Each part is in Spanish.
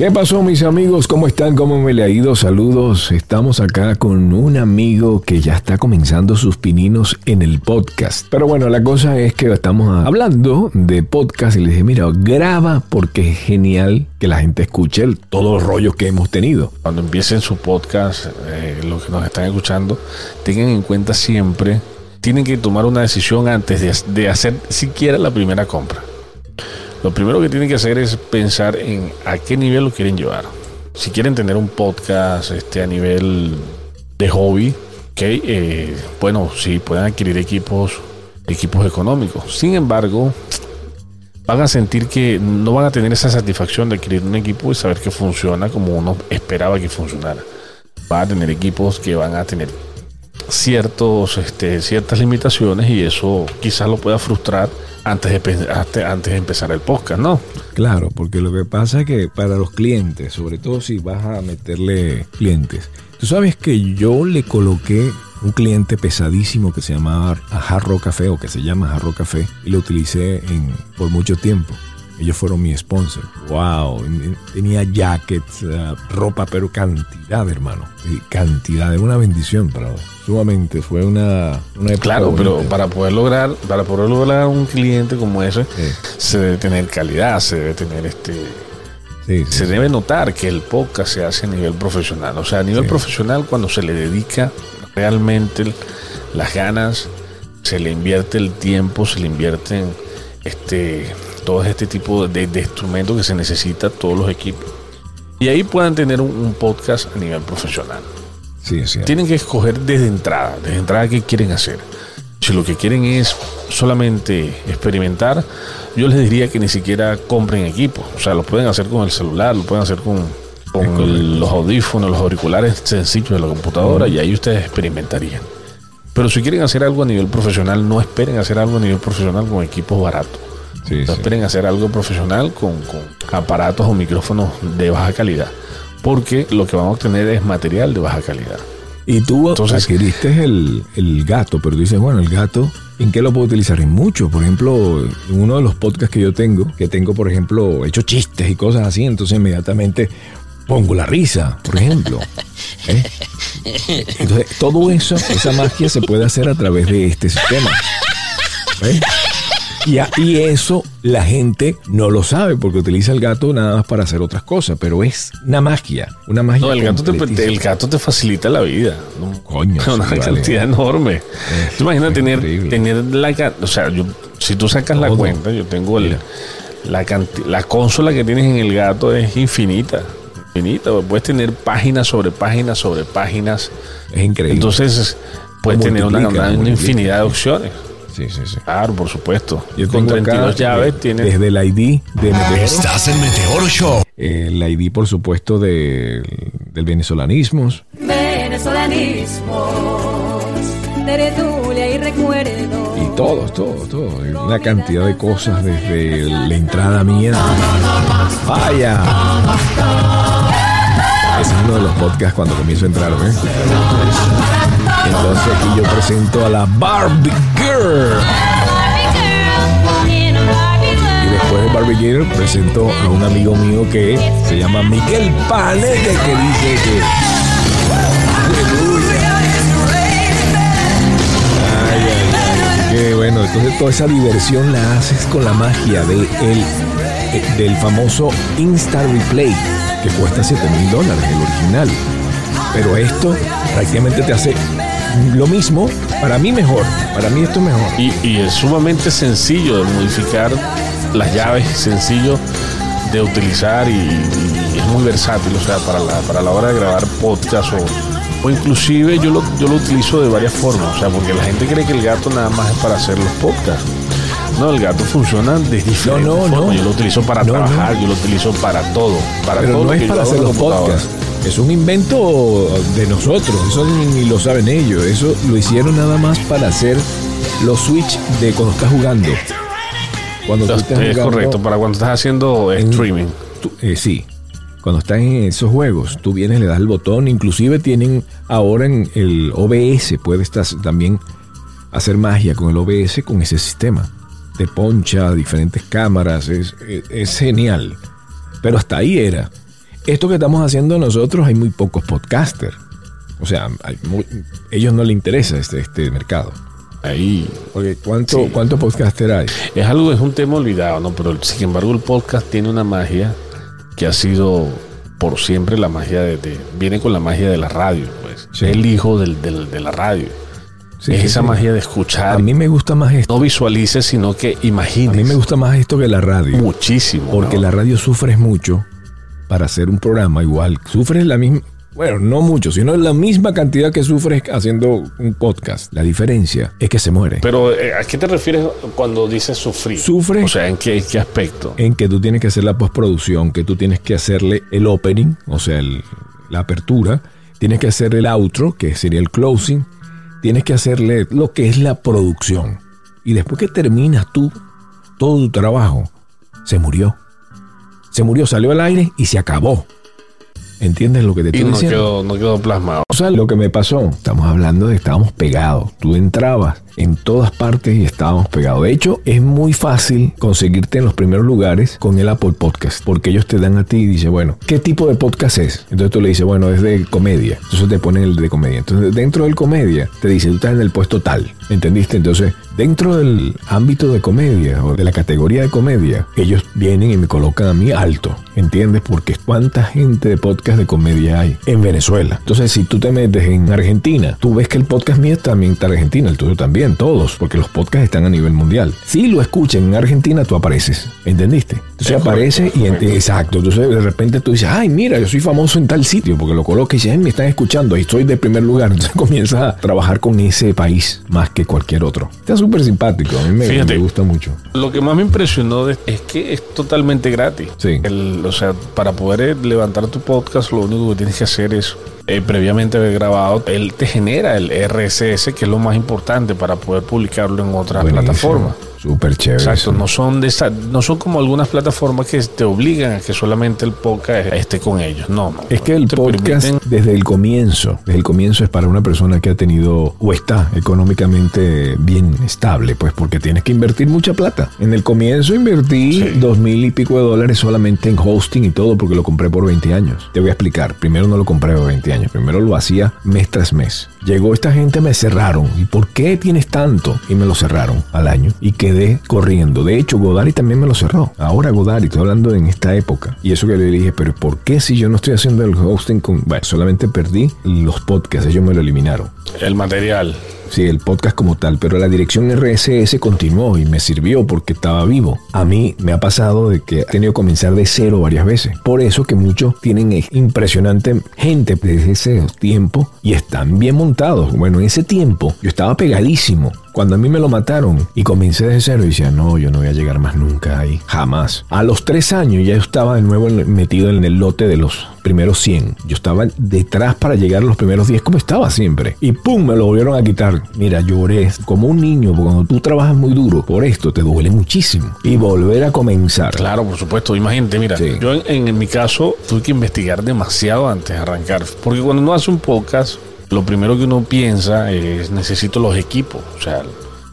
¿Qué pasó mis amigos? ¿Cómo están? ¿Cómo me le ha ido? Saludos. Estamos acá con un amigo que ya está comenzando sus pininos en el podcast. Pero bueno, la cosa es que estamos hablando de podcast y le dije, mira, graba porque es genial que la gente escuche todos los que hemos tenido. Cuando empiecen su podcast, eh, los que nos están escuchando, tengan en cuenta siempre, tienen que tomar una decisión antes de hacer siquiera la primera compra. Lo primero que tienen que hacer es pensar en a qué nivel lo quieren llevar. Si quieren tener un podcast este, a nivel de hobby, okay, eh, bueno, sí, pueden adquirir equipos, equipos económicos. Sin embargo, van a sentir que no van a tener esa satisfacción de adquirir un equipo y saber que funciona como uno esperaba que funcionara. Van a tener equipos que van a tener ciertos, este, ciertas limitaciones y eso quizás lo pueda frustrar antes de, antes de empezar el podcast, ¿no? Claro, porque lo que pasa es que para los clientes, sobre todo si vas a meterle clientes, tú sabes que yo le coloqué un cliente pesadísimo que se llamaba Jarro Café o que se llama Jarro Café y lo utilicé en, por mucho tiempo. Ellos fueron mi sponsor. Wow, tenía jackets, eh, ropa, pero cantidad, hermano. Cantidad, es una bendición para Sumamente, fue una, una Claro, pero para poder lograr, para poder lograr un cliente como ese, se debe tener calidad, se debe tener este. se debe notar que el podcast se hace a nivel profesional. O sea, a nivel profesional, cuando se le dedica realmente las ganas, se le invierte el tiempo, se le invierten este todo este tipo de, instrumentos que se necesita, todos los equipos. Y ahí puedan tener un, podcast a nivel profesional. Sí, sí. Tienen que escoger desde entrada, desde entrada qué quieren hacer. Si lo que quieren es solamente experimentar, yo les diría que ni siquiera compren equipos. O sea, lo pueden hacer con el celular, lo pueden hacer con, con los audífonos, los auriculares sencillos de la computadora y ahí ustedes experimentarían. Pero si quieren hacer algo a nivel profesional, no esperen hacer algo a nivel profesional con equipos baratos no esperen hacer algo profesional con, aparatos o micrófonos de baja calidad, porque lo que vamos a obtener es material de baja calidad. Y tú Entonces, adquiriste el, el gato, pero dices, bueno, el gato, ¿en qué lo puedo utilizar? En mucho. Por ejemplo, en uno de los podcasts que yo tengo, que tengo, por ejemplo, hecho chistes y cosas así, entonces inmediatamente pongo la risa, por ejemplo. ¿eh? Entonces, todo eso, esa magia se puede hacer a través de este sistema. ¿eh? Y, eso la gente no lo sabe porque utiliza el gato nada más para hacer otras cosas, pero es una magia, una magia. No, el gato, te, el gato te facilita la vida. Coño. Una cantidad enorme. ¿Tú imaginas tener, tener la... O sea, yo, si tú sacas la cuenta, yo tengo el, la, la consola que tienes en el gato es infinita. Infinita. Puedes tener páginas sobre páginas sobre páginas. Es increíble. Entonces, puedes tener una, una infinidad de opciones. Sí, sí, sí. Claro, por supuesto. Yo con 32 llaves tiene. Desde el ID de Meteoro. Estás en Meteoro Show. El ID, por supuesto, de, del venezolanismo. Venezolanismo. Teredulia y recuerdo. Y todo, todo, todo. Una cantidad de cosas desde la entrada mía. Vaya. Es uno de los podcasts cuando comienzo a entrar, ¿eh? Entonces aquí yo presento a la Barbie Girl. Y después de Barbie Girl presento a un amigo mío que se llama Miguel Paneque que dice que... Ay. bueno, entonces toda esa diversión la haces con la magia de el, del famoso Insta Replay que cuesta 7 mil dólares, el original. Pero esto prácticamente te hace lo mismo, para mí mejor. Para mí esto es mejor. Y, es sumamente sencillo de modificar las llaves, sencillo de utilizar y, es muy versátil, o sea, para la, para la hora de grabar podcast o, o inclusive yo lo, yo lo utilizo de varias formas, o sea, porque la gente cree que el gato nada más es para hacer los podcasts. No, el gato funciona de diferentes no, no, Yo lo utilizo para trabajar, yo lo utilizo para todo. Para Pero todo no es para hacer los podcasts es un invento de nosotros, eso ni, lo saben ellos, eso lo hicieron nada más para hacer los switch de cuando estás jugando. Cuando tú estás es correcto, para cuando estás haciendo streaming. Eh, sí, cuando estás en esos juegos, tú vienes, le das el botón, inclusive tienen ahora en el OBS, puedes también hacer magia con el OBS, con ese sistema. Te poncha diferentes cámaras, es, es genial. Pero hasta ahí era. Esto que estamos haciendo nosotros, hay muy pocos podcasters. O sea, hay muy- ellos no les interesa este, este mercado. Ahí Porque ¿cuánto, Sí. ¿cuántos podcaster hay? es algo, es un tema olvidado, ¿no? Pero sin embargo el podcast tiene una magia que ha sido por siempre la magia de, de- viene con la magia de la radio, pues. Sí. Es el hijo del- del- de la radio. Sí, es esa magia de escuchar. A mí me gusta más esto. no visualices, sino que A imagines. mí me gusta más esto que la radio. muchísimo. Porque ¿no? la radio sufres mucho para hacer un programa igual. Sufres la misma, bueno, no mucho, sino la misma cantidad que sufres haciendo un podcast. La diferencia es que se muere. Pero eh, ¿a qué te refieres cuando dices sufrir? Sufre. O sea, ¿en qué, qué aspecto? en que tú tienes que hacer la postproducción, que tú tienes que hacerle el opening, o sea, el- la apertura, tienes que hacer el outro, que sería el closing, tienes que hacerle lo que es la producción. Y después que terminas tú todo tu trabajo, se murió. Se murió, salió al aire y se acabó. ¿Entiendes lo que te Y estoy no diciendo? quedó, no quedó plasmado. O sea, lo que me pasó, estamos hablando de estábamos pegados. Tú entrabas en todas partes y estábamos pegados. De hecho, es muy fácil conseguirte en los primeros lugares con el Apple Podcast, porque ellos te dan a ti y dicen, bueno, ¿qué tipo de podcast es? Entonces tú le dices, bueno, es de comedia. Entonces te ponen el de comedia. Entonces dentro del comedia te dice, tú estás en el puesto tal. ¿Entendiste? Entonces, dentro del ámbito de comedia o de la categoría de comedia, ellos vienen y me colocan a mí alto. ¿Entiendes? Porque cuánta gente de podcast de comedia hay en Venezuela. Entonces, si tú te metes en Argentina, tú ves que el podcast mío también está en Argentina, el tuyo también, todos, porque los podcasts están a nivel mundial. Si lo escuchan en Argentina, tú apareces. ¿Entendiste? Entonces Es aparece y exacto. Entonces de repente tú dices, ay, mira, yo soy famoso en tal sitio, porque lo colocas y dices, ay, me están escuchando y estoy de primer lugar. Entonces comienzas a trabajar con ese país más que cualquier otro. Está súper simpático, a mí me, Fíjate. me gusta mucho. Lo que más me impresionó de- es que es totalmente gratis. Sí. El- o sea, para poder eh, levantar tu podcast, lo único que tienes que hacer es eh, previamente haber grabado. Él te genera el RSS, que es lo más importante para poder publicarlo en otras plataformas. Súper chévere. Exacto, no son de esa- no son como algunas plataformas que te obligan a que solamente el podcast esté con ellos. No, no. Es que el podcast permiten- desde el comienzo, desde el comienzo es para una persona que ha tenido o está económicamente bien estable, pues porque tienes que invertir mucha plata. En el comienzo invertí Sí. dos mil y pico de dólares solamente en hosting y todo porque lo compré por 20 años. Te voy a explicar. Primero no lo compré por 20 años, primero lo hacía mes tras mes. Llegó esta gente, me cerraron. ¿Y por qué tienes tanto? Y me lo cerraron al año y quedé corriendo. De hecho, Godari también me lo cerró. Ahora Godari, estoy hablando en esta época. Y eso que le dije, pero ¿por qué si yo no estoy haciendo el hosting con... Solamente perdí los podcasts, ellos me lo eliminaron. el material. Sí, el podcast como tal, pero la dirección RSS continuó y me sirvió porque estaba vivo. A mí me ha pasado de que he tenido que comenzar de cero varias veces. Por eso que muchos tienen impresionante gente desde ese tiempo y están bien montados. Bueno, en ese tiempo yo estaba pegadísimo. Cuando a mí me lo mataron y comencé desde cero y decía, no, yo no voy a llegar más nunca ahí, jamás. A los tres años ya estaba de nuevo metido en el lote de los primeros 100. Yo estaba detrás para llegar a los primeros 10 como estaba siempre. Y pum, me lo volvieron a quitar. Mira, lloré como un niño, porque cuando tú trabajas muy duro por esto, te duele muchísimo. Y volver a comenzar. Claro, por supuesto. Imagínate, mira, Sí. yo en, en mi caso tuve que investigar demasiado antes de arrancar. Porque cuando uno hace un podcast, lo primero que uno piensa es necesito los equipos. O sea,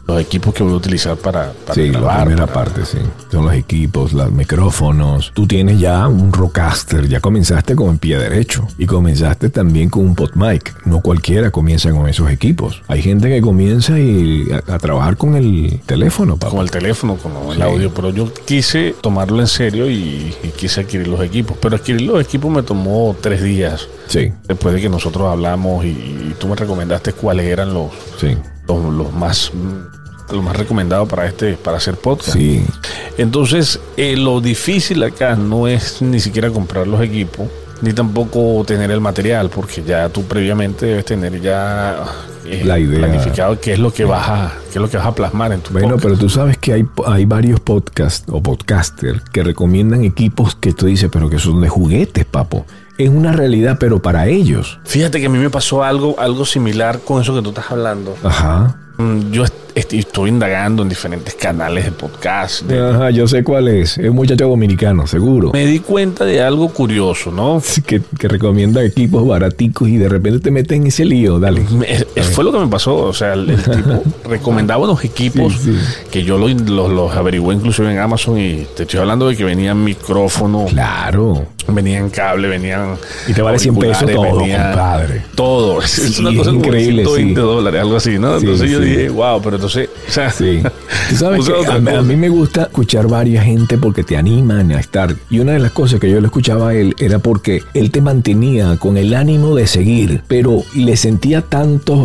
los equipos que voy a utilizar para, para Sí, la grabar. primera para- parte, sí. Son los equipos, los micrófonos. Tú tienes ya un Rocaster, ya comenzaste con el pie derecho. Y comenzaste también con un PodMic. No cualquiera comienza con esos equipos. Hay gente que comienza y a, a trabajar con el teléfono, papá. Con el teléfono, con el Sí. audio, pero yo quise tomarlo en serio y, y quise adquirir los equipos. Pero adquirir los equipos me tomó tres días Sí, después de que nosotros hablamos y, y tú me recomendaste cuáles eran los, sí, los, los más los más recomendados para este para hacer podcast. sí. Entonces, eh, lo difícil acá no es ni siquiera comprar los equipos, ni tampoco tener el material, porque ya tú previamente debes tener ya eh, La idea. planificado qué es lo que vas a, qué es lo que vas a plasmar en tu Bueno, podcast. pero tú sabes que hay, hay varios podcasts o podcasters que recomiendan equipos que tú dices, pero que son de juguetes, papo. Es una realidad, pero para ellos. Fíjate que a mí me pasó algo, algo similar con eso que tú estás hablando. Ajá. Mm, yo est- estoy indagando en diferentes canales de podcast. de- Ajá, yo sé cuál es. Es un muchacho dominicano, seguro. me di cuenta de algo curioso, ¿no? Sí, Que, que recomienda equipos baraticos y de repente te meten en ese lío. Dale. Me- es- fue lo que me pasó. O sea, el, el tipo recomendaba unos equipos Sí, sí. que yo los, los, los averigüé inclusive en Amazon y te estoy hablando de que venían micrófonos, Claro. venían cable, venían. Y te vale 100 pesos todo, compadre. Todo. Es, una cosa increíble, como 120 sí. dólares, algo así, ¿no? Entonces yo. Dije, wow, pero entonces. O sea, Sí. Tú sabes que a, mí- a cosa. mí me gusta escuchar varias gente porque te animan a estar. Y una de las cosas que yo le escuchaba a él era porque él te mantenía con el ánimo de seguir, pero le sentía tantas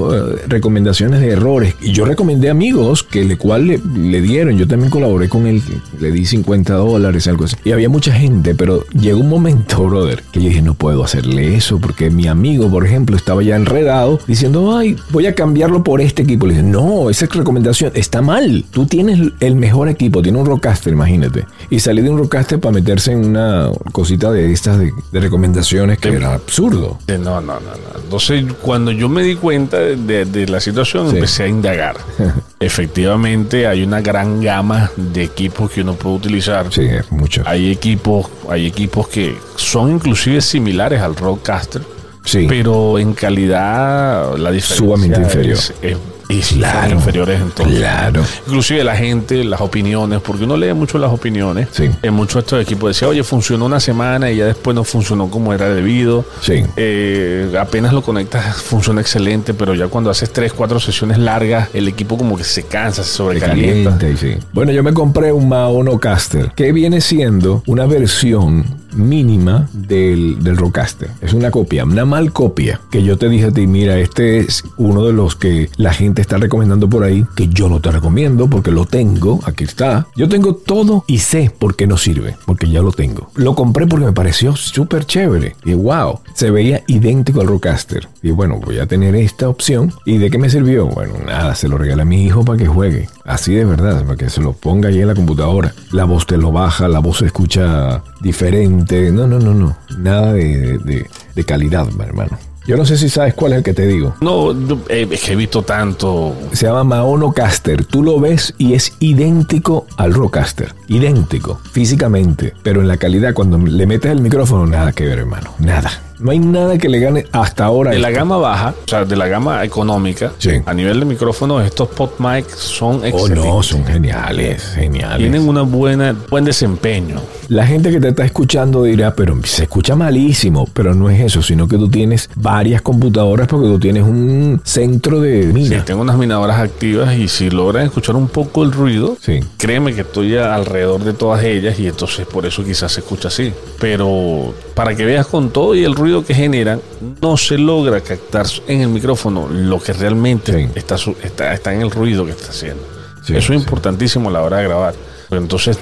recomendaciones de errores. Y yo recomendé amigos que le cual le, le dieron. Yo también colaboré con él, le di 50 dólares, algo así. Y había mucha gente, pero llegó un momento, brother, que yo dije, no puedo hacerle eso porque mi amigo, por ejemplo, estaba ya enredado diciendo, ay, voy a cambiarlo por este equipo. Le dije, no, esa recomendación está mal. Tú tienes el mejor equipo, tienes un Rockcaster, imagínate. Y salí de un Rockcaster para meterse en una cosita de estas de, de recomendaciones que era absurdo. Eh, No, no, no, no. Entonces, cuando yo me di cuenta de, la situación, Sí. empecé a indagar. Efectivamente, hay una gran gama de equipos que uno puede utilizar. Sí, es mucho. Hay equipos, hay equipos que son inclusive similares al Roadcaster, Sí. pero en calidad la diferencia Sumamente inferior. es, es- son Claro. inferiores entonces. Claro. Inclusive la gente, las opiniones, porque uno lee mucho las opiniones. Sí. En muchos de estos equipos decía, oye, funcionó una semana y ya después no funcionó como era debido. Sí. Eh, apenas lo conectas, funciona excelente, pero ya cuando haces tres, cuatro sesiones largas, el equipo como que se cansa, se Se sobrecalienta. calienta y sí. Bueno, yo me compré un Maono Caster, que viene siendo una versión mínima del, del Rodecaster. Es una copia, una mal copia, que yo te dije a ti, mira, este es uno de los que la gente está recomendando por ahí, que yo no te recomiendo porque lo tengo, aquí está. Yo tengo todo y sé por qué no sirve, porque ya lo tengo. Lo compré porque me pareció súper chévere. Y wow, se veía idéntico al Rodecaster. Y bueno, voy a tener esta opción. ¿Y de qué me sirvió? Bueno, nada, se lo regalé a mi hijo para que juegue. Así de verdad, para que se lo ponga ahí en la computadora. La voz te lo baja, la voz se escucha diferente. No, no, no, no. Nada de, de- de calidad, hermano. Yo no sé si sabes cuál es el que te digo. No, yo, eh, es que he visto tanto. Se llama Maono Caster. Tú lo ves y es idéntico al Rodecaster. Idéntico, físicamente. Pero en la calidad, cuando le metes el micrófono, nada que ver, hermano. Nada. No hay nada que le gane hasta ahora. De la gama baja, o sea, de la gama económica, Sí. a nivel de micrófonos, estos pot mic son Oh, excelentes. no, son geniales, geniales. Tienen una buena, buen desempeño. La gente que te está escuchando dirá, pero se escucha malísimo, pero no es eso, sino que tú tienes varias computadoras porque tú tienes un centro de Sí, mina. tengo unas minadoras activas y si logran escuchar un poco el ruido, Sí. créeme que estoy alrededor de todas ellas y entonces por eso quizás se escucha así. Pero para que veas con todo y el ruido que generan, no se logra captar en el micrófono lo que realmente Sí. está, está, está en el ruido que está haciendo. Sí, eso es sí. importantísimo a la hora de grabar. Pero entonces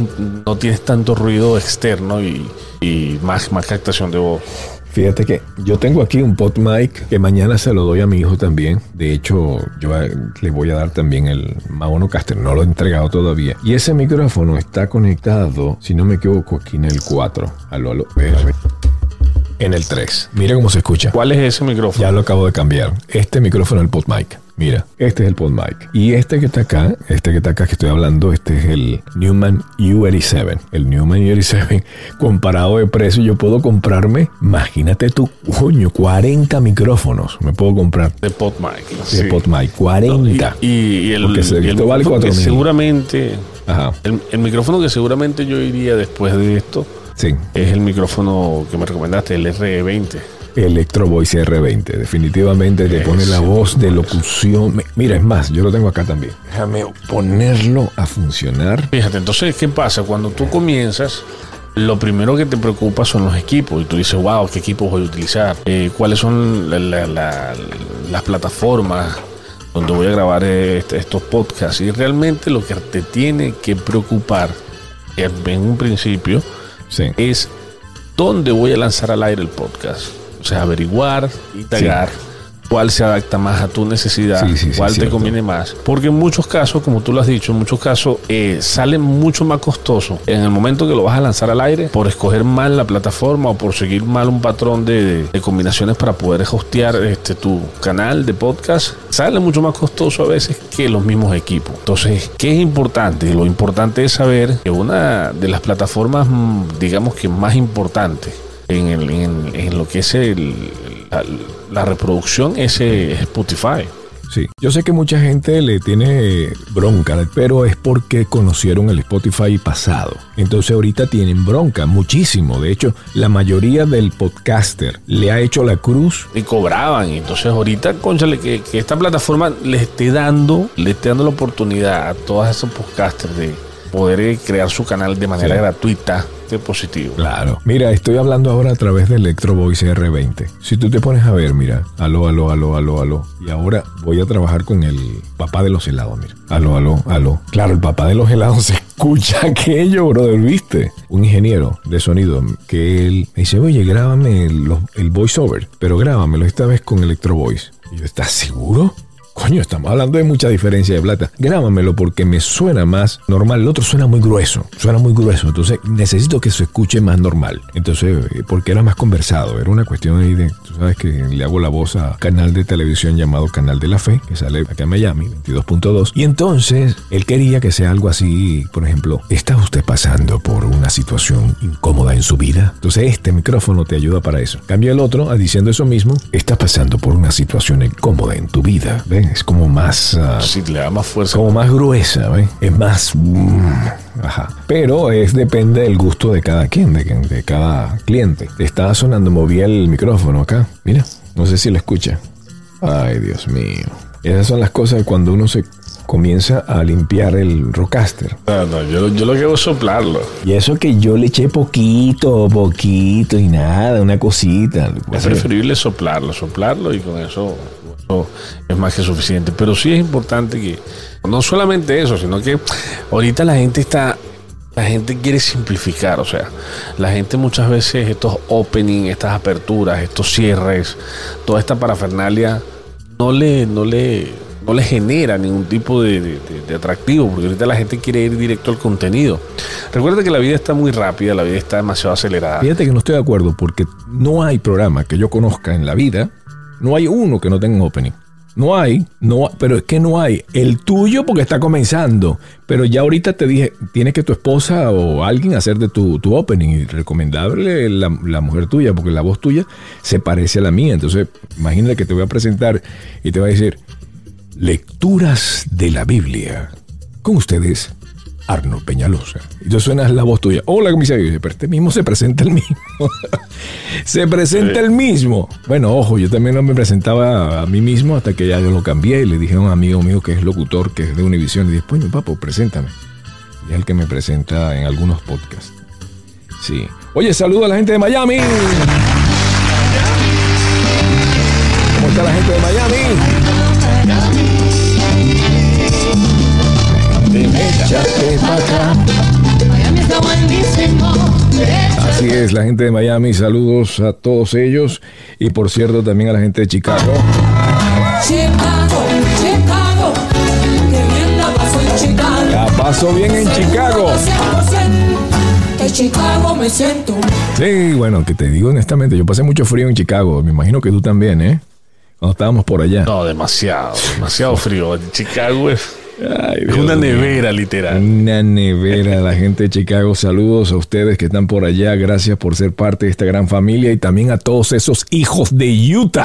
no tienes tanto ruido externo y, y más, más captación de voz. Fíjate que yo tengo aquí un pot mic que mañana se lo doy a mi hijo también. De hecho, yo eh, le voy a dar también el Maono Caster, no lo he entregado todavía. Y ese micrófono está conectado, si no me equivoco, aquí en el 4. Aló, aló. En el 3. Mira cómo se escucha. ¿Cuál es ese micrófono? Ya lo acabo de cambiar. Este micrófono es el pod mic. Mira, este es el pod mic. Y este que está acá, este que está acá que estoy hablando, este es el Newman U87. El Newman U87, comparado de precio, yo puedo comprarme, imagínate tú, coño, 40 micrófonos me puedo comprar De pot mic. de sí. pod mic. 40. Y, y el, Porque el esto vale micrófono que 4.000. seguramente Ajá, el, el micrófono que seguramente yo iría después de esto sí. es el micrófono que me recomendaste, el RE20. Electro Voice R20. Definitivamente te pone la voz de locución. Mira, es más, yo lo tengo acá también. Déjame ponerlo a funcionar. Fíjate, entonces, ¿qué pasa? Cuando tú comienzas, lo primero que te preocupa son los equipos. Y tú dices, wow, ¿qué equipos voy a utilizar? Eh, ¿Cuáles son la- la- la- las plataformas donde voy a grabar este- estos podcasts? Y realmente lo que te tiene que preocupar en en un principio Sí. es dónde voy a lanzar al aire el podcast. O sea, averiguar, indagar cuál se adapta más a tu necesidad, Sí, sí, sí, cuál te cierto. conviene más. Porque en muchos casos, como tú lo has dicho, en muchos casos eh, sale mucho más costoso en el momento que lo vas a lanzar al aire por escoger mal la plataforma o por seguir mal un patrón de, de combinaciones para poder hostear este, tu canal de podcast. Sale mucho más costoso a veces que los mismos equipos. Entonces, ¿qué es importante? Lo importante es saber que una de las plataformas, mm, digamos que más importantes en, el- en- en lo que es el- la, la reproducción es eh, Spotify. Sí, yo sé que mucha gente le tiene bronca, pero es porque conocieron el Spotify pasado. Entonces ahorita tienen bronca, muchísimo. De hecho, la mayoría del podcaster le ha hecho la cruz. y cobraban. Entonces ahorita, conchale, que, que esta plataforma les esté dando, le esté dando la oportunidad a todos esos podcasters de poder eh, crear su canal de manera Sí. gratuita, de positivo. Claro. Mira, estoy hablando ahora a través del Electro Voice R20. Si tú te pones a ver, mira, aló, aló, aló, aló, aló. Y ahora voy a trabajar con el papá de los helados, mira. Aló, aló, aló. Claro, el papá de los helados se escucha aquello, brother, ¿viste? Un ingeniero de sonido que él me dice, oye, grábame el, el voiceover, pero grábamelo esta vez con Electro Voice. Y yo, ¿estás seguro? Coño, estamos hablando de mucha diferencia de plata. Grábamelo porque me suena más normal. El otro suena muy grueso. Suena muy grueso. Entonces necesito que se escuche más normal. Entonces, eh, porque era más conversado. Era una cuestión ahí de, tú sabes que le hago la voz a canal de televisión llamado Canal de la Fe, que sale acá en Miami, 22.2. Y entonces él quería que sea algo así, por ejemplo, ¿está usted pasando por una situación incómoda en su vida? Entonces este micrófono te ayuda para eso. Cambia el otro diciendo eso mismo, ¿estás pasando por una situación incómoda en tu vida? ¿Ven? Es como más... ah, Si le da más fuerza. como más gruesa, ¿ves? Es más... mm, ajá. Pero es depende del gusto de cada quien, de, de cada cliente. Te estaba sonando, moví el micrófono acá. Mira, no sé si lo escucha. Ay, Dios mío. Esas son las cosas de cuando uno se comienza a limpiar el rocaster. No, no, yo, yo lo que hago es soplarlo. Y eso que yo le eché poquito, poquito y nada, una cosita. Es preferible soplarlo, soplarlo y con eso es más que suficiente. Pero sí es importante que, no solamente eso, sino que ahorita la gente está, la gente quiere simplificar, o sea, la gente muchas veces estos opening, estas aperturas, estos cierres, toda esta parafernalia, no le, no le, no le genera ningún tipo de- de atractivo, porque ahorita la gente quiere ir directo al contenido. Recuerda que la vida está muy rápida, la vida está demasiado acelerada. Fíjate que no estoy de acuerdo porque no hay programa que yo conozca en la vida, no hay uno que no tenga un opening. No hay, no, pero es que no hay. El tuyo porque está comenzando, pero ya ahorita te dije, tienes que tu esposa o alguien hacer de tu, tu opening y recomendable la, la mujer tuya porque la voz tuya se parece a la mía. Entonces, imagínate que te voy a presentar y te va a decir, lecturas de la Biblia. Con ustedes, Arno Peñalosa. Y tú suenas la voz tuya. Hola, comisario. Y dice, Pero este mismo se presenta el mismo. se presenta el mismo. Bueno, ojo, yo también no me presentaba a mí mismo hasta que ya yo lo cambié y le dije a un amigo mío que es locutor, que es de Univision, y dije, pues, papo, preséntame. Y es el que me presenta en algunos podcasts. Sí. Oye, saludo a la gente de Miami. Es, la gente de Miami, saludos a todos ellos y por cierto también a la gente de Chicago. Chicago, Chicago, que bien la paso en Chicago. La paso bien en Chicago. 100%, Que Chicago me siento. Sí, bueno, que te digo honestamente, yo pasé mucho frío en Chicago, me imagino que tú también, ¿eh? Cuando estábamos por allá. No, demasiado, demasiado frío. Chicago es, Ay, Dios una nevera, literal. Una nevera, la gente de Chicago. Saludos a ustedes que están por allá. Gracias por ser parte de esta gran familia y también a todos esos hijos de Utah.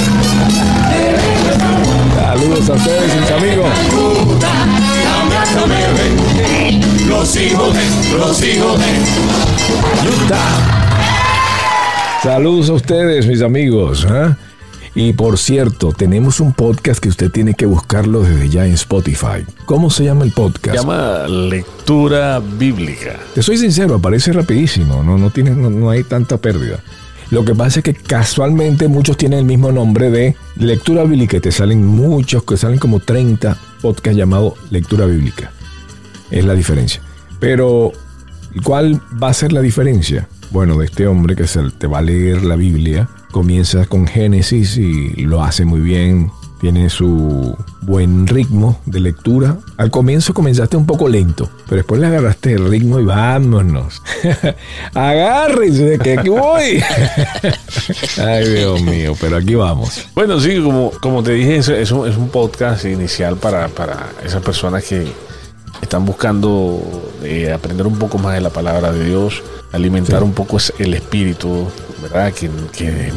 Saludos a ustedes, mis amigos. Los hijos de, los hijos de. Saludos a ustedes, mis amigos. ¿ah? Y por cierto, tenemos un podcast que usted tiene que buscarlo desde ya en Spotify. ¿Cómo se llama el Se podcast? llama lectura bíblica. Te soy sincero, aparece rapidísimo, no, no, tiene, no, no hay tanta pérdida. Lo que pasa es que casualmente muchos tienen el mismo nombre de lectura bíblica. y Te salen muchos, que salen como 30 podcasts llamados lectura bíblica. Es la diferencia. Pero, ¿cuál va a ser la diferencia? bueno, de este hombre que se te va a leer la Biblia. Comienza con Génesis y lo hace muy bien tiene su buen ritmo de lectura. Al comienzo comenzaste un poco lento, pero después le agarraste el ritmo y vámonos. Agárrense, que aquí voy. Ay, Dios mío, pero aquí vamos. Bueno, sí, como, como te dije, es, es, un, es un podcast inicial para, para esas personas que están buscando eh, aprender un poco más de la palabra de Dios, alimentar un poco el espíritu, ¿verdad? Que, que,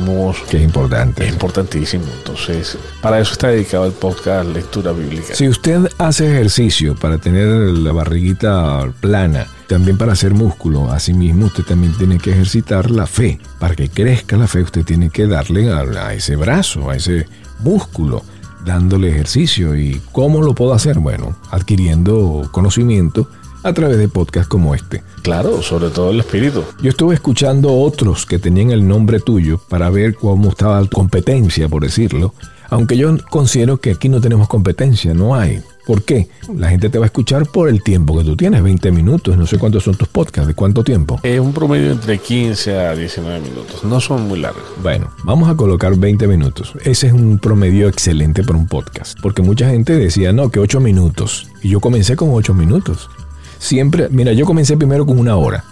que es importante. Es importantísimo. Entonces, para eso está dedicado el podcast Lectura Bíblica. Si usted hace ejercicio para tener la barriguita plana, también para hacer músculo, asimismo usted también tiene que ejercitar la fe. Para que crezca la fe, usted tiene que darle a ese brazo, a ese músculo dándole ejercicio. ¿Y cómo lo puedo hacer? Bueno, adquiriendo conocimiento a través de podcasts como este. Claro, sobre todo el espíritu. Yo estuve escuchando otros que tenían el nombre tuyo para ver cómo estaba la competencia, por decirlo. Aunque yo considero que aquí no tenemos competencia, no hay. ¿Por qué? La gente te va a escuchar por el tiempo que tú tienes, 20 minutos, no sé cuántos son tus podcasts, ¿de cuánto tiempo? Es un promedio entre 15 a 19 minutos, no son muy largos. Bueno, vamos a colocar 20 minutos. Ese es un promedio excelente para un podcast, porque mucha gente decía, no, que 8 minutos. Y yo comencé con 8 minutos. Siempre, mira, yo comencé primero con una hora,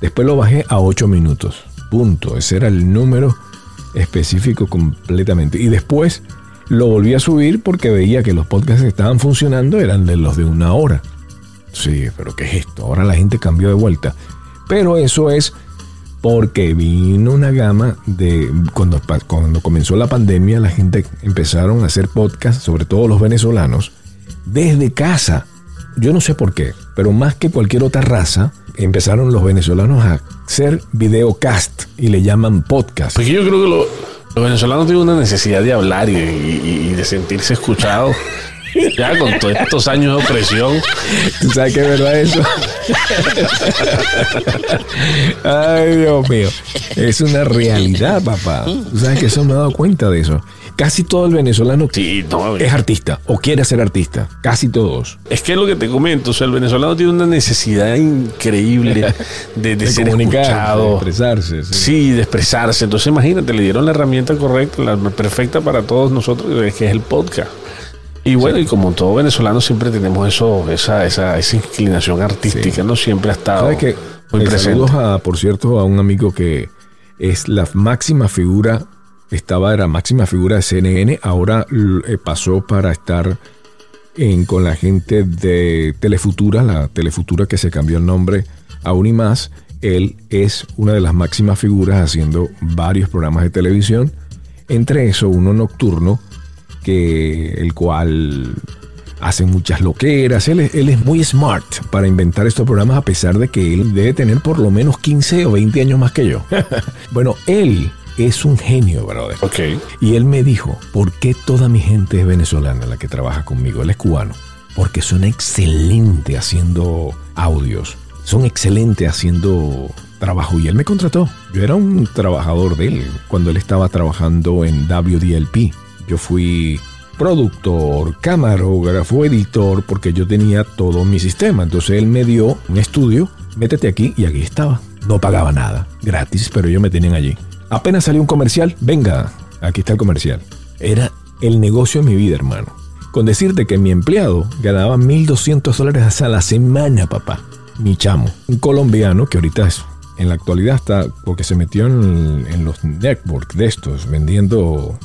después lo bajé a 8 minutos. Punto, ese era el número específico completamente. Y después lo volví a subir porque veía que los podcasts estaban funcionando eran de los de una hora. Sí, pero ¿qué es esto? Ahora la gente cambió de vuelta. Pero eso es porque vino una gama de... Cuando, cuando comenzó la pandemia, la gente empezaron a hacer podcasts, sobre todo los venezolanos, desde casa. Yo no sé por qué, pero más que cualquier otra raza, empezaron los venezolanos a hacer videocast y le llaman podcast. Porque yo creo que lo, los venezolanos tienen una necesidad de hablar y, de sentirse escuchados. Ya con todos estos años de opresión. ¿Tú sabes qué es verdad eso? Ay, Dios mío. Es una realidad, papá. Tú sabes que eso me he dado cuenta de eso. Casi todo el venezolano es artista o quiere ser artista. Casi todos. Es que es lo que te comento. O sea, el venezolano tiene una necesidad increíble de, ser escuchado. De expresarse. Sí. de expresarse. Entonces, imagínate, le dieron la herramienta correcta, la perfecta para todos nosotros, que es el podcast. Y bueno, y como todo venezolano siempre tenemos eso, esa, esa, esa inclinación artística, ¿no? Siempre ha estado que, muy presente. Saludos, por cierto, a un amigo que es la máxima figura estaba, era máxima figura de CNN, ahora eh, pasó para estar en, con la gente de Telefutura, la Telefutura que se cambió el nombre aún y más. Él es una de las máximas figuras haciendo varios programas de televisión, entre eso uno nocturno, que el cual hace muchas loqueras. Él, él, es muy smart para inventar estos programas a pesar de que él debe tener por lo menos 15 o 20 años más que yo. bueno, él es un genio, brother. Ok. Y él me dijo, ¿por qué toda mi gente es venezolana la que trabaja conmigo? Él es cubano. Porque son excelentes haciendo audios. Son excelentes haciendo trabajo. Y él me contrató. Yo era un trabajador de él cuando él estaba trabajando en WDLP. Yo fui productor, camarógrafo, editor, porque yo tenía todo mi sistema. Entonces él me dio un estudio, métete aquí y aquí estaba. No pagaba nada, gratis, pero ellos me tenían allí. Apenas salió un comercial, venga, aquí está el comercial. Era el negocio de mi vida, hermano. Con decirte que mi empleado ganaba 1.200 dólares a la semana, papá. Mi chamo. Un colombiano que ahorita es, en la actualidad está, porque se metió en, los networks de estos, vendiendo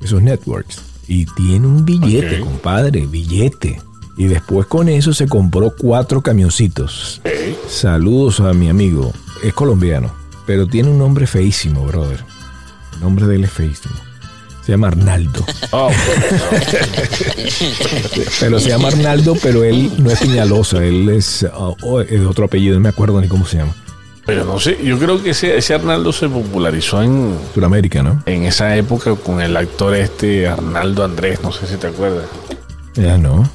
esos networks. Y tiene un billete, compadre, billete. Y después con eso se compró cuatro camioncitos. Saludos a mi amigo. Es colombiano. Pero tiene un nombre feísimo, brother. El nombre de él es feísimo. Se llama Arnaldo. Oh, pero se llama Arnaldo, pero él no es Piñalosa, él es, uh, de otro apellido, no me acuerdo ni cómo se llama. Pero no sé, yo creo que ese, ese Arnaldo se popularizó en Sudamérica, ¿no? En esa época con el actor este Arnaldo Andrés, no sé si te acuerdas. Ya no.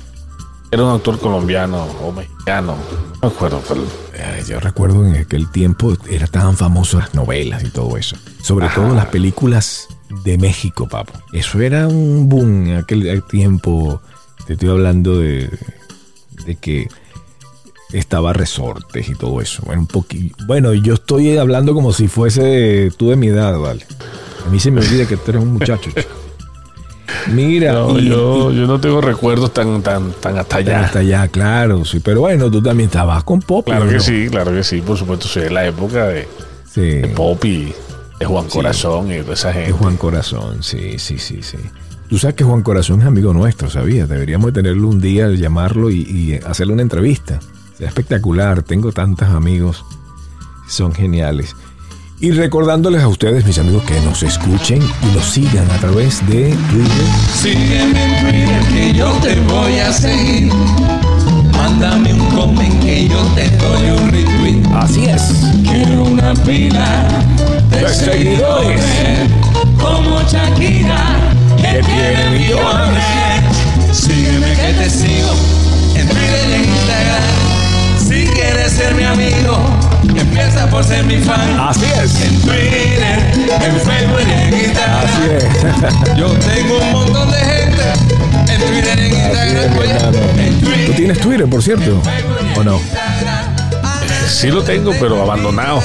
Era un actor colombiano o mexicano. No me acuerdo. Yo recuerdo en aquel tiempo era tan famoso las novelas y todo eso. Sobre todo las películas de México, papo. Eso era un boom en aquel tiempo. Te estoy hablando de, de que estaba Resortes y todo eso. Bueno, un poquito. Bueno, yo estoy hablando como si fuese tú de mi edad, ¿vale? A mí se me olvida que tú eres un muchacho, chico. Mira, No, y- yo, y- yo no tengo recuerdos tan, tan, tan hasta allá. hasta allá, claro, sí. Pero bueno, tú también estabas con Pop. Claro ¿no? que sí, claro que sí, por supuesto, de la época de, Sí. de de Juan Corazón y de esa gente. Es Juan Corazón, sí, sí, sí, sí. Tú sabes que Juan Corazón es amigo nuestro, ¿sabías? Deberíamos de tenerlo un día, llamarlo y, y hacerle una entrevista. Sería espectacular, tengo tantos amigos, son geniales. Y recordándoles a ustedes, mis amigos, que nos escuchen y nos sigan a través de Twitter. Sígueme en Twitter que yo te voy a seguir. Mándame un comment que yo te doy un retweet. Así es. Quiero una pila de De seguidores. seguidores como Shakira que tiene millones. Sígueme que te sigo en Twitter en Instagram. Si quieres ser mi amigo, empieza por ser mi fan. Así es. En Twitter, en Facebook y en Instagram. Así es. Yo tengo un montón de gente en Twitter, en Instagram, en Twitter. ¿Tú tienes Twitter, por cierto? ¿O no? Sí lo tengo, pero abandonado.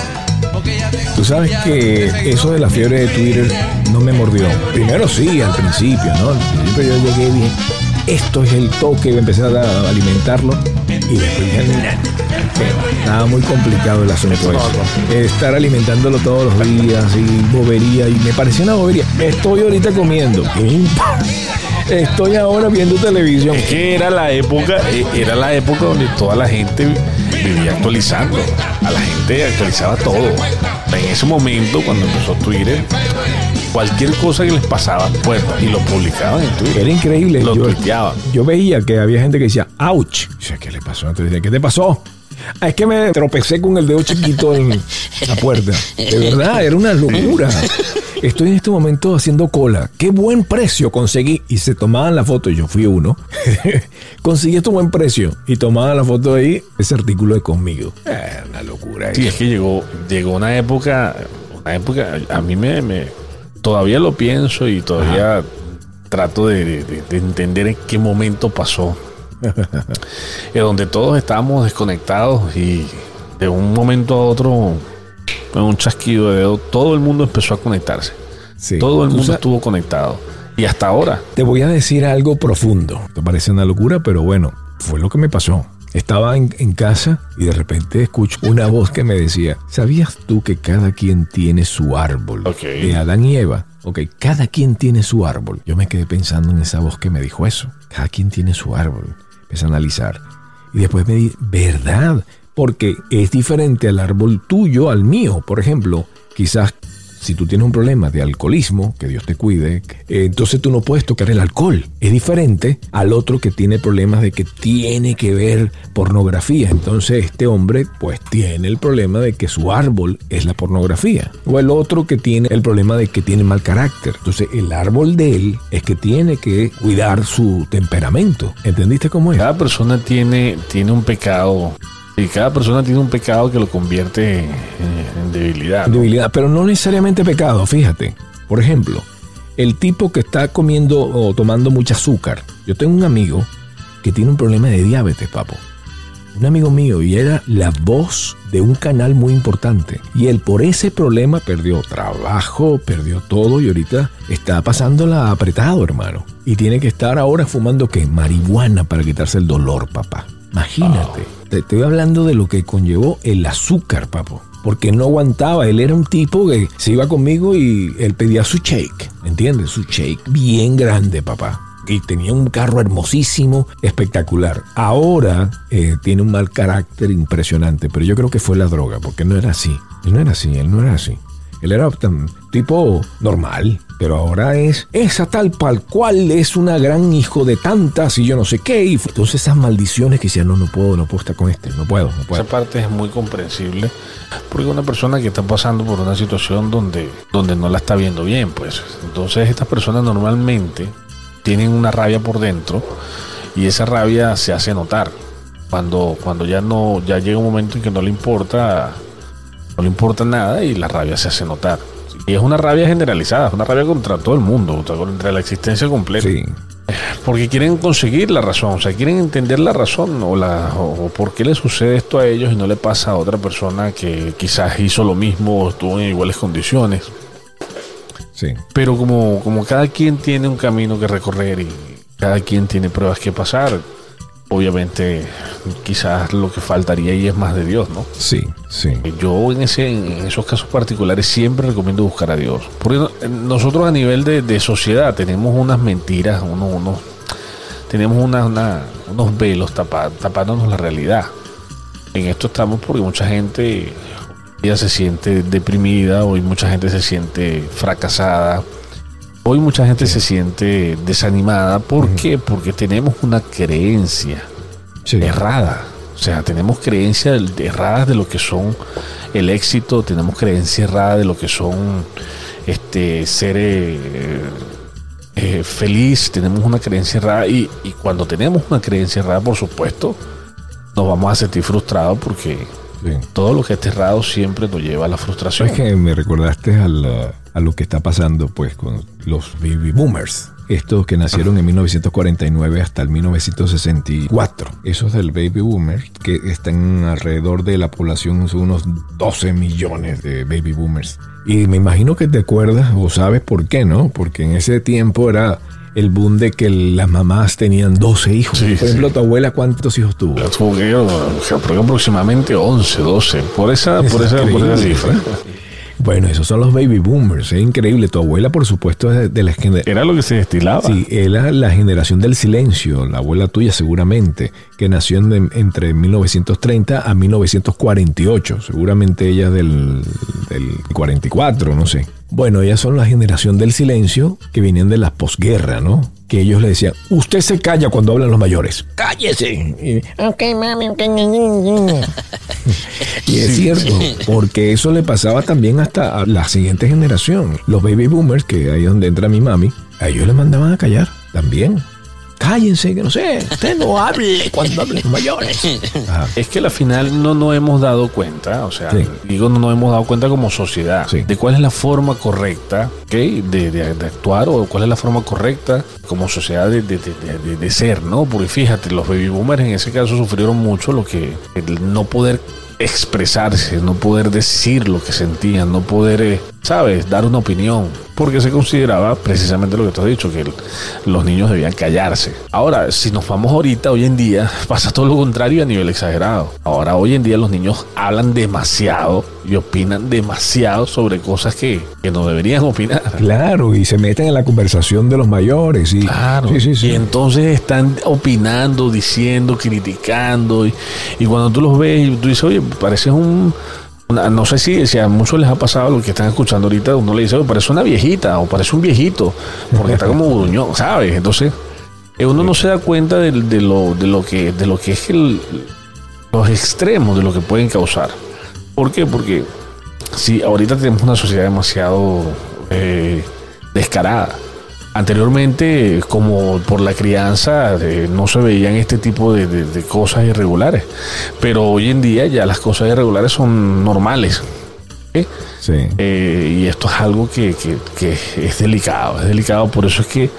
Tú sabes que eso de la fiebre de Twitter no me mordió. Primero sí, al principio, ¿no? Al principio yo llegué dije, esto es el toque, empecé a alimentarlo y después dije, "Nah, que estaba muy complicado el asunto ese. Estar alimentándolo todos los días y bobería y me pareció una bobería. Estoy ahorita comiendo. Estoy ahora viendo televisión. Es que era la época, eh, era la época donde toda la gente vivía actualizando. A la gente actualizaba todo. En ese momento, cuando empezó Twitter, cualquier cosa que les pasaba, pues, y lo publicaban en Twitter. Era increíble. Lo yo, tuiteaban. yo veía que había gente que decía, ouch. O sea, ¿qué le pasó? Entonces decía, ¿qué te pasó? Ah, es que me tropecé con el dedo chiquito en la puerta. De verdad, era una locura. Estoy en este momento haciendo cola. Qué buen precio conseguí. Y se tomaban la foto, y yo fui uno. conseguí este buen precio. Y tomaban la foto ahí, ese artículo de conmigo. Eh, una locura. Sí, es que llegó, llegó una época, una época, a mí me, me- todavía lo pienso y todavía trato de, de- de entender en qué momento pasó. en donde todos estábamos desconectados y de un momento a otro, con un chasquido de dedo, todo el mundo empezó a conectarse. Sí. Todo el mundo estuvo conectado. Y hasta ahora. Te voy a decir algo profundo. Te parece una locura, pero bueno, fue lo que me pasó. Estaba en, en casa y de repente escucho una voz que me decía, ¿sabías tú que cada quien tiene su árbol? De Adán y Eva. Ok, cada quien tiene su árbol. Yo me quedé pensando en esa voz que me dijo eso. Cada quien tiene su árbol. Empecé a analizar. Y después me di, ¿verdad? Porque es diferente al árbol tuyo al mío. Por ejemplo, quizás si tú tienes un problema de alcoholismo, que Dios te cuide, eh, entonces tú no puedes tocar el alcohol. Es diferente al otro que tiene problemas de que tiene que ver pornografía. Entonces este hombre pues tiene el problema de que su árbol es la pornografía. O el otro que tiene el problema de que tiene mal carácter. Entonces el árbol de él es que tiene que cuidar su temperamento. ¿Entendiste cómo es? Cada persona tiene, tiene un pecado. Y cada persona tiene un pecado que lo convierte en, en debilidad. ¿no? Debilidad, pero no necesariamente pecado, fíjate. Por ejemplo, el tipo que está comiendo o tomando mucho azúcar. Yo tengo un amigo que tiene un problema de diabetes, papo. Un amigo mío y era la voz de un canal muy importante. Y él por ese problema perdió trabajo, perdió todo y ahorita está pasándola apretado, hermano. Y tiene que estar ahora fumando qué? Marihuana para quitarse el dolor, papá. Imagínate. Te estoy hablando de lo que conllevó el azúcar, papo. Porque no aguantaba. Él era un tipo que se iba conmigo y él pedía su shake. ¿Entiendes? Su shake bien grande, papá. Y tenía un carro hermosísimo, espectacular. Ahora eh, tiene un mal carácter impresionante. Pero yo creo que fue la droga, porque no era así. Él no era así, él no era así. Él era tan tipo normal, pero ahora es esa tal pal cual es una gran hijo de tantas y yo no sé qué. Y entonces esas maldiciones que decían, no, no puedo, no puedo estar con este, no puedo, no puedo. Esa parte es muy comprensible porque una persona que está pasando por una situación donde, donde no la está viendo bien, pues. Entonces estas personas normalmente tienen una rabia por dentro y esa rabia se hace notar. Cuando, cuando ya no, ya llega un momento en que no le importa, no le importa nada y la rabia se hace notar. Y es una rabia generalizada, es una rabia contra todo el mundo, contra la existencia completa. Sí. Porque quieren conseguir la razón, o sea, quieren entender la razón o, la, o, por qué le sucede esto a ellos y no le pasa a otra persona que quizás hizo lo mismo o estuvo en iguales condiciones. Sí. Pero como, como cada quien tiene un camino que recorrer y cada quien tiene pruebas que pasar, obviamente quizás lo que faltaría ahí es más de Dios, ¿no? Sí, sí. Yo en, ese, en esos casos particulares siempre recomiendo buscar a Dios. Porque nosotros a nivel de, sociedad tenemos unas mentiras, unos, tenemos unos velos tapándonos la realidad. En esto estamos porque mucha gente ya se siente deprimida, hoy mucha gente se siente fracasada Hoy mucha gente se siente desanimada. ¿Por qué? Porque tenemos una creencia errada. O sea, tenemos creencias erradas de lo que son el éxito, tenemos creencias erradas de lo que son este ser eh, eh, feliz, tenemos una creencia errada y, y, cuando tenemos una creencia errada, por supuesto, nos vamos a sentir frustrados porque todo lo que es errado siempre nos lleva a la frustración. Es que me recordaste a, lo que está pasando pues con los baby boomers. Estos que nacieron en 1949 hasta el 1964. Esos del baby boomers que están alrededor de la población, son unos 12 millones de baby boomers. Y me imagino que te acuerdas o sabes por qué, ¿no? Porque en ese tiempo era el boom de que las mamás tenían 12 hijos. por ejemplo, tu abuela, ¿cuántos hijos tuvo? Tuvo aproximadamente 11, 12, por esa, por esa, por esa cifra. Bueno, esos son los baby boomers, es increíble. Tu abuela, por supuesto, es de la generación. Era lo que se destilaba. Sí, era la generación del silencio, la abuela tuya seguramente, que nació entre 1930 a 1948. Seguramente ella del, del 44, no sé. Bueno, ellas son la generación del silencio que vienen de la posguerra, ¿no? Que ellos le decían, usted se calla cuando hablan los mayores. ¡Cállese! ok, mami, ok. y es cierto, porque eso le pasaba también hasta a la siguiente generación. Los baby boomers, que ahí es donde entra mi mami, a ellos les mandaban a callar también cállense, que no sé, usted no hable cuando hablen mayores. Es que al final no nos hemos dado cuenta, o sea, digo, no nos hemos dado cuenta como sociedad de cuál es la forma correcta de, de, actuar o cuál es la forma correcta como sociedad de, de, ser, ¿no? Porque fíjate, los baby boomers en ese caso sufrieron mucho lo que el no poder expresarse, no poder decir lo que sentían, no poder, eh, ¿sabes?, dar una opinión, porque se consideraba precisamente lo que tú has dicho, que los niños debían callarse. Ahora, si nos vamos ahorita, hoy en día, pasa todo lo contrario a nivel exagerado. Ahora, hoy en día los niños hablan demasiado y opinan demasiado sobre cosas que, no deberían opinar. Claro, y se meten en la conversación de los mayores. Y, claro, y entonces están opinando, diciendo, criticando, y, y cuando tú los ves, y tú dices, oye, pareces un... no sé si, si, a muchos les ha pasado lo que están escuchando ahorita, uno le dice, parece una viejita o parece un viejito, porque está como gruñón, ¿sabes? Entonces, eh, uno no se da cuenta de, lo, de, lo, que, de lo que es los extremos de lo que pueden causar. ¿Por qué? Porque si ahorita tenemos una sociedad demasiado eh, descarada, Anteriormente, como por la crianza, eh, no se veían este tipo de, cosas irregulares, pero hoy en día ya las cosas irregulares son normales. Sí. Eh, y esto es algo que, es delicado, es delicado, por eso es que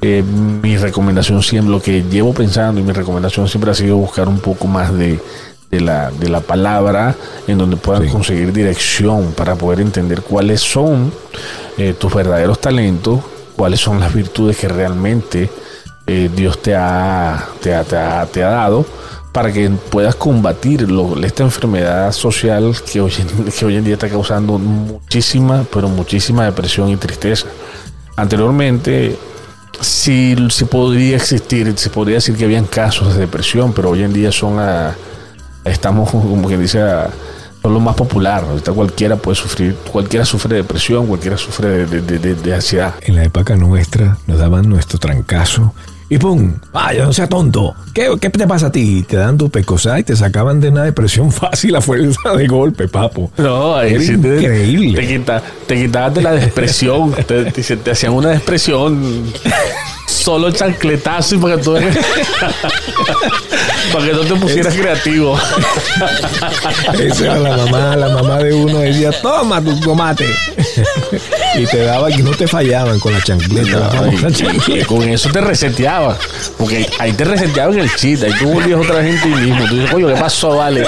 eh, mi recomendación siempre, lo que llevo pensando y mi recomendación siempre ha sido buscar un poco más de, la, de la palabra en donde puedan conseguir dirección para poder entender cuáles son tus verdaderos talentos cuáles son las virtudes que realmente eh, Dios te ha, te, ha, dado para que puedas combatir esta enfermedad social que hoy, que hoy en día está causando muchísima, pero muchísima depresión y tristeza. Anteriormente sí, sí podría existir, se podría decir que habían casos de depresión, pero hoy en día son estamos como quien dice lo más popular. Ahorita cualquiera puede sufrir, cualquiera sufre de depresión, cualquiera sufre de, ansiedad. En la época nuestra nos daban nuestro trancazo y ¡pum! ¡Vaya, no sea tonto! ¿Qué, te pasa a ti? Te dan tu y te sacaban de una depresión fácil a fuerza de golpe, papo. No, es increíble. Te, quita, te quitaban de la depresión. te, te, hacían una depresión solo chancletazo y para que tú Para que no te pusieras creativo. Esa era la mamá, la mamá de uno decía, toma tu tomate. y te daba que no te fallaban con la chancleta. y, con eso te reseteaba. Porque ahí te reseteaba en el chiste. Ahí tú volvías otra gente ahí mismo. Tú dices, coño, ¿qué pasó, vale?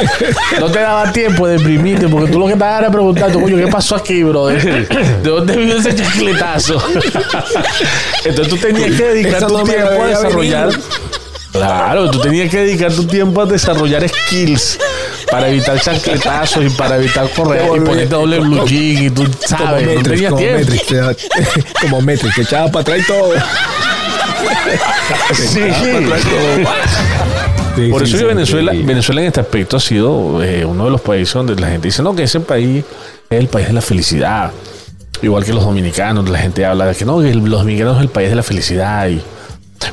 No te daba tiempo de deprimirte porque tú lo que estabas era preguntando, coño, ¿qué pasó aquí, brother? ¿De dónde vino ese chancletazo? Entonces tú tenías que dedicar tu tiempo a desarrollar. Claro, tú tenías que dedicar tu tiempo a desarrollar skills para evitar chancletazos y para evitar correr y ponerte doble blue jean y tú sabes, como no tenías como tiempo. Matrix, como Matrix, que echaba para atrás y todo. Sí. Sí, Por eso sí, que Venezuela. Venezuela en este aspecto ha sido eh, uno de los países donde la gente dice, no, que ese país es el país de la felicidad. Igual que los dominicanos, la gente habla de que no, que los dominicanos es el país de la felicidad. Y,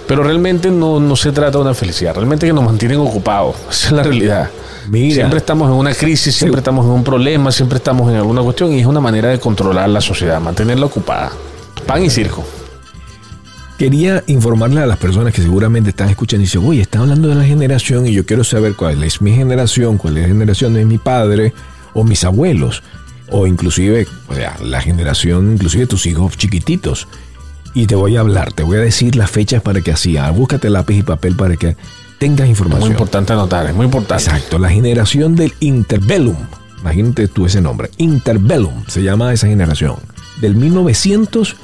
pero realmente no, no se trata de una felicidad, realmente que nos mantienen ocupados. Esa es la realidad. Mira. Siempre estamos en una crisis, siempre estamos en un problema, siempre estamos en alguna cuestión y es una manera de controlar la sociedad, mantenerla ocupada. Pan y circo. Quería informarle a las personas que seguramente están escuchando y dicen, oye, están hablando de la generación y yo quiero saber cuál es mi generación, cuál es la generación de mi padre o mis abuelos, o inclusive o sea, la generación, inclusive de tus hijos chiquititos. Y te voy a hablar, te voy a decir las fechas para que así, búscate lápiz y papel para que tengas Muy información. importante anotar, es muy importante. Exacto, la generación del Interbellum. Imagínate tú ese nombre. Interbellum se llama esa generación. Del 1900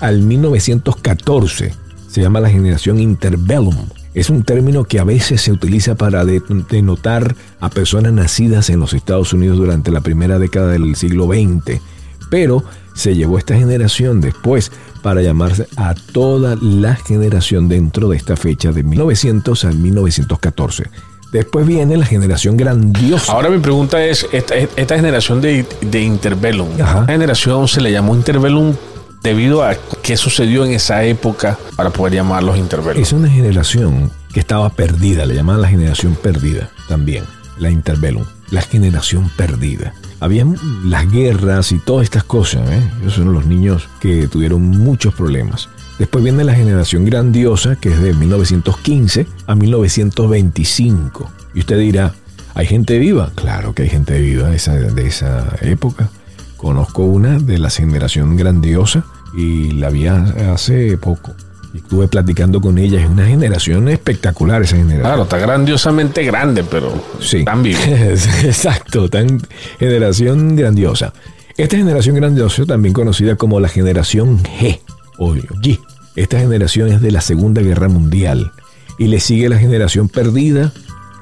al 1914 se llama la generación Interbellum. Es un término que a veces se utiliza para de- denotar a personas nacidas en los Estados Unidos durante la primera década del siglo XX. Pero se llevó esta generación después para llamarse a toda la generación dentro de esta fecha de 1900 al 1914. Después viene la generación grandiosa. Ahora mi pregunta es, esta, esta generación de, de Interbellum, Ajá. ¿esta generación se le llamó Interbellum debido a qué sucedió en esa época para poder llamarlos Interbellum? Es una generación que estaba perdida, le llamaban la generación perdida también, la Interbellum, la generación perdida. Habían las guerras y todas estas cosas, ¿eh? Esos son los niños que tuvieron muchos problemas. Después viene la generación grandiosa, que es de 1915 a 1925. Y usted dirá, ¿hay gente viva? Claro que hay gente viva de esa, de esa época. Conozco una de la generación grandiosa y la vi hace poco. Y estuve platicando con ella. Es una generación espectacular esa generación. Claro, está grandiosamente grande, pero Sí. tan vivo. Exacto, tan generación grandiosa. Esta generación grandiosa, también conocida como la generación G o G. Esta generación es de la Segunda Guerra Mundial y le sigue la generación perdida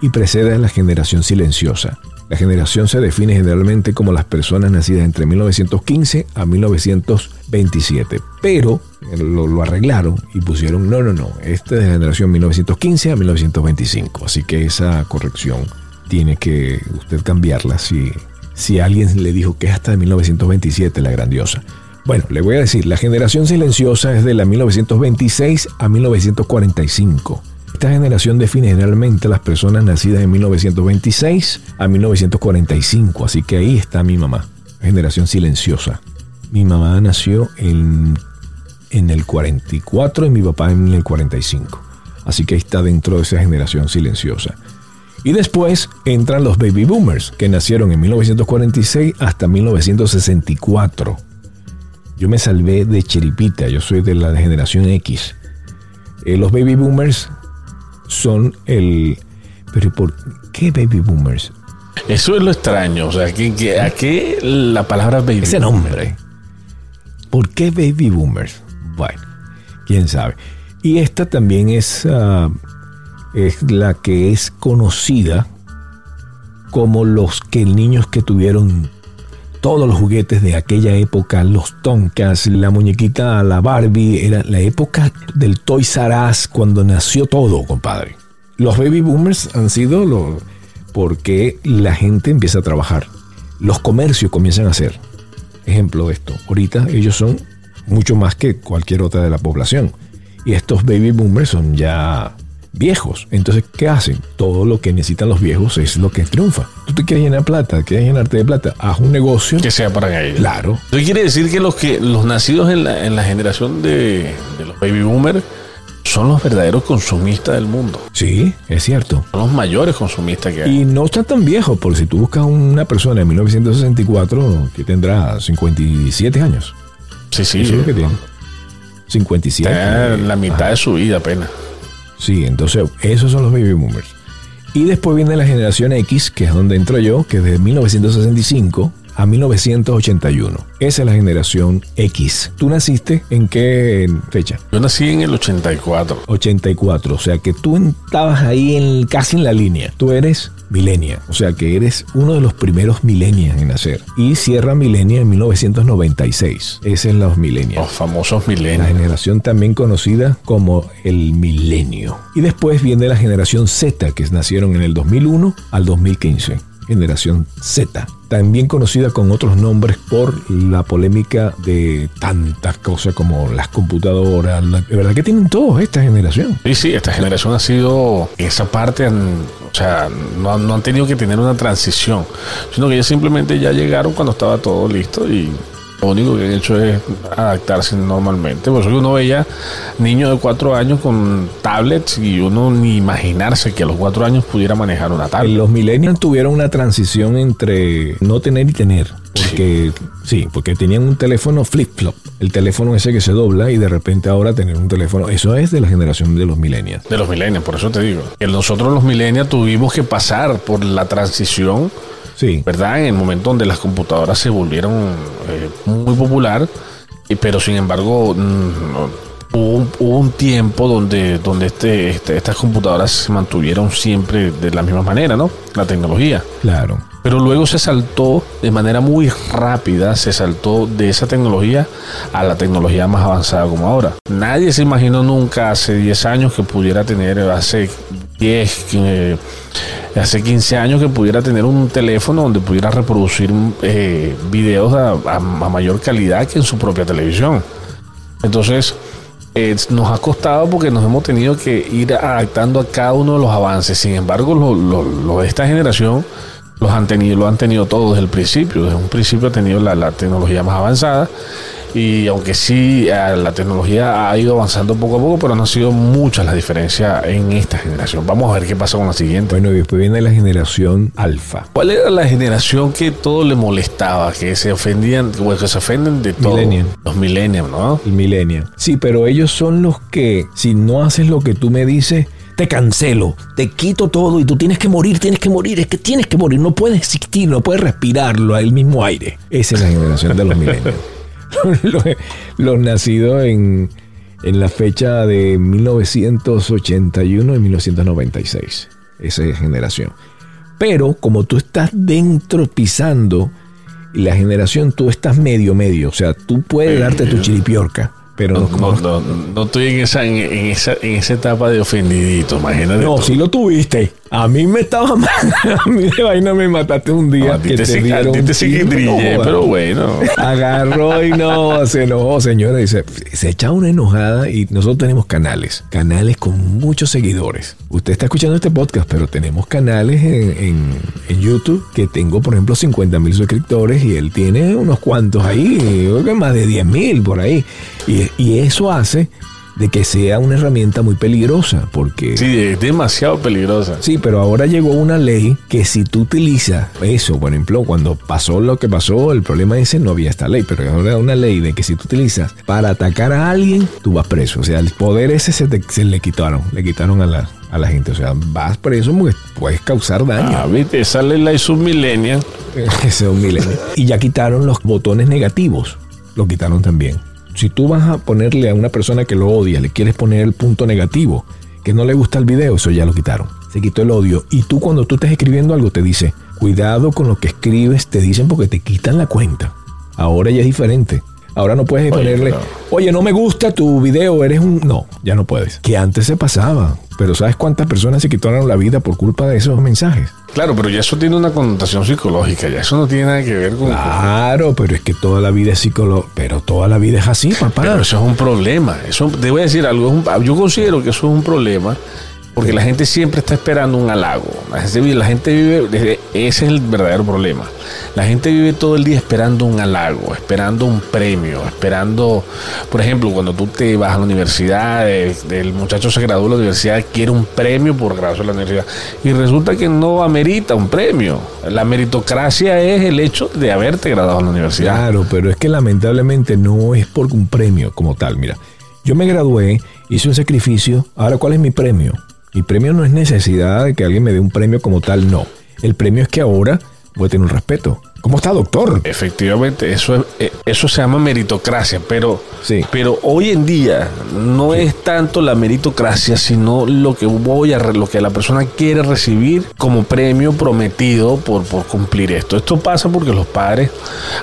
y precede a la generación silenciosa. La generación se define generalmente como las personas nacidas entre 1915 a 1927, pero lo, lo arreglaron y pusieron, no, no, no, esta es de generación 1915 a 1925, así que esa corrección tiene que usted cambiarla si, si alguien le dijo que es hasta de 1927 la grandiosa. Bueno, le voy a decir, la generación silenciosa es de la 1926 a 1945. Esta generación define generalmente a las personas nacidas en 1926 a 1945, así que ahí está mi mamá, generación silenciosa. Mi mamá nació en, en el 44 y mi papá en el 45, así que ahí está dentro de esa generación silenciosa. Y después entran los baby boomers, que nacieron en 1946 hasta 1964. Yo me salvé de Cheripita, yo soy de la generación X. Eh, los baby boomers son el... Pero ¿por qué baby boomers? Eso es lo extraño. O sea, ¿qué- qué- ¿a qué la palabra baby? Ese nombre. ¿Por qué baby boomers? Bueno, quién sabe. Y esta también es, ah, es la que es conocida como los que niños que tuvieron todos los juguetes de aquella época, los Tonkas, la muñequita, la Barbie, era la época del Toys R Us cuando nació todo, compadre. Los baby boomers han sido los porque la gente empieza a trabajar. Los comercios comienzan a hacer. Ejemplo de esto. Ahorita ellos son mucho más que cualquier otra de la población. Y estos baby boomers son ya viejos. Entonces, ¿qué hacen? Todo lo que necesitan los viejos es lo que triunfa. Tú te quieres llenar plata, quieres llenarte de plata, haz un negocio. Que sea para ellos. Claro. Eso quiere decir que los que los nacidos en la, en la generación de, de los baby boomers son los verdaderos consumistas del mundo. Sí, es cierto. Son los mayores consumistas que hay. Y no están tan viejos, porque si tú buscas una persona en 1964 que tendrá 57 años. Sí, sí. Eso es lo que tiene. 57. Está en la mitad de su vida apenas. Sí, entonces esos son los baby boomers. Y después viene la generación X, que es donde entro yo, que es de 1965 a 1981. Esa es la generación X. ¿Tú naciste en qué fecha? Yo nací en el 84. 84, o sea que tú estabas ahí en, casi en la línea. Tú eres milenia, o sea que eres uno de los primeros milenias en nacer. Y cierra milenia en 1996. Esa es los milenios. Los famosos La milenios. generación también conocida como el milenio. Y después viene la generación Z, que nacieron en el 2001 al 2015. Generación Z, también conocida con otros nombres por la polémica de tantas cosas como las computadoras. la- de verdad que tienen todos esta generación. Sí, sí, esta generación ha sido, esa parte, o sea, no, no han tenido que tener una transición, sino que ellos simplemente ya llegaron cuando estaba todo listo y lo único que han hecho es adaptarse normalmente. Por eso que uno veía niños de cuatro años con tablets y uno ni imaginarse que a los cuatro años pudiera manejar una tablet. Los millennials tuvieron una transición entre no tener y tener. Porque, sí, porque tenían un teléfono flip-flop. El teléfono ese que se dobla y de repente ahora tener un teléfono. Eso es de la generación de los millennials. De los millennials, por eso te digo. Que nosotros los millennials tuvimos que pasar por la transición Sí. ¿verdad? En el momento donde las computadoras se volvieron eh, muy popular, pero sin embargo mm, hubo, un, hubo un tiempo donde, donde este, este- estas computadoras se mantuvieron siempre de la misma manera, ¿no? La tecnología. Claro. Pero luego se saltó de manera muy rápida, se saltó de esa tecnología a la tecnología más avanzada como ahora. Nadie se imaginó nunca hace 10 años que pudiera tener, hace 10, eh, hace 15 años que pudiera tener un teléfono donde pudiera reproducir eh, videos a, a- a mayor calidad que en su propia televisión. Entonces, eh, nos ha costado porque nos hemos tenido que ir adaptando a cada uno de los avances. Sin embargo, lo, lo- de esta generación los han tenido, lo han tenido todo desde el principio. Desde un principio ha tenido la tecnología más avanzada. Y aunque sí, eh, la tecnología ha ido avanzando poco a poco, pero no han sido muchas las diferencias en esta generación. Vamos a ver qué pasa con la siguiente. Bueno, y después viene la generación alfa. ¿Cuál era la generación que todo le molestaba? Que se ofendían, bueno, que se ofenden de todo. Millennial. Los millennials, ¿no? El millennial. Sí, pero ellos son los que, si no haces lo que tú me dices, te cancelo, te quito todo y tú tienes que morir, tienes que morir, es que tienes que morir, no puedes existir, no puedes respirarlo, el mismo aire. Esa es la generación de los millennials. los, los nacidos en, en la fecha de 1981 y 1996. Esa es generación. Pero como tú estás dentro pisando la generación, tú estás medio, medio. O sea, tú puedes darte tu chiripiorca, pero No, no, como- no, no, no estoy en esa, en, en esa, en esa etapa de ofendidito, imagínate. No, tú. sí lo tuviste. A mí me estaba mal. A mí de vaina me mataste un día. No, a ti que te, sí- dieron te que no, pero bueno. Agarró y no, se enojó, señora. Dice, se echa una enojada y nosotros tenemos canales, canales con muchos seguidores. Usted está escuchando este podcast, pero tenemos canales en, en- en YouTube que tengo, por ejemplo, 50 mil suscriptores y él tiene unos cuantos ahí, creo que más de 10 mil por ahí. Y, y eso hace de que sea una herramienta muy peligrosa, porque... Sí, es demasiado peligrosa. Sí, pero ahora llegó una ley que si tú utilizas eso, por ejemplo, cuando pasó lo que pasó, el problema ese no había esta ley, pero ahora una ley de que si tú utilizas para atacar a alguien, tú vas preso. O sea, el poder ese se, te- se le quitaron, le quitaron a la, a la gente. O sea, vas preso porque puedes causar daño. Ah, viste, esa ley la. Ese es un milenio. Y ya quitaron los botones negativos. Lo quitaron también. Si tú vas a ponerle a una persona que lo odia, le quieres poner el punto negativo, que no le gusta el video, eso ya lo quitaron. Se quitó el odio. Y tú cuando tú estés escribiendo algo te dice, cuidado con lo que escribes, te dicen porque te quitan la cuenta. Ahora ya es diferente. Ahora no puedes Oye, ponerle, oye, no me gusta tu video, eres un... No, ya no puedes. Que antes se pasaba. Pero ¿sabes cuántas personas se quitaron la vida por culpa de esos mensajes? Claro, pero ya eso tiene una connotación psicológica, ya eso no tiene nada que ver con... Claro, pero es que toda la vida es psicólogo. Pero toda la vida es así, papá. Pero eso es un problema. Eso, te voy a decir algo. es un- yo considero que eso es un problema Porque la gente siempre está esperando un halago. La gente, vive- la gente vive, ese es el verdadero problema. La gente vive todo el día esperando un halago, esperando un premio, esperando, por ejemplo, cuando tú te vas a la universidad, el muchacho se gradúa de la universidad, quiere un premio por graduarse de la universidad. Y resulta que no amerita un premio. La meritocracia es el hecho de haberte graduado en la universidad. Claro, pero es que lamentablemente no es por un premio como tal. Mira, yo me gradué, hice un sacrificio. Ahora, ¿cuál es mi premio? Mi premio no es necesidad de que alguien me dé un premio como tal, no. El premio es que ahora voy a tener un respeto. ¿Cómo está, doctor? Efectivamente, eso, es- eh, eso se llama meritocracia, pero, Sí. pero hoy en día no es tanto la meritocracia, sino lo que voy a lo que la persona quiere recibir como premio prometido por, por cumplir esto. Esto pasa porque los padres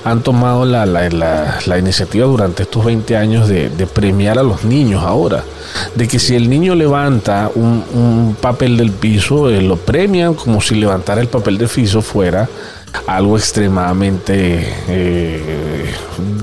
han tomado la, la- la- la iniciativa durante estos 20 años de, de premiar a los niños ahora. De que si el niño levanta un, un papel del piso, eh, lo premian como si levantar el papel del piso fuera algo extremadamente eh,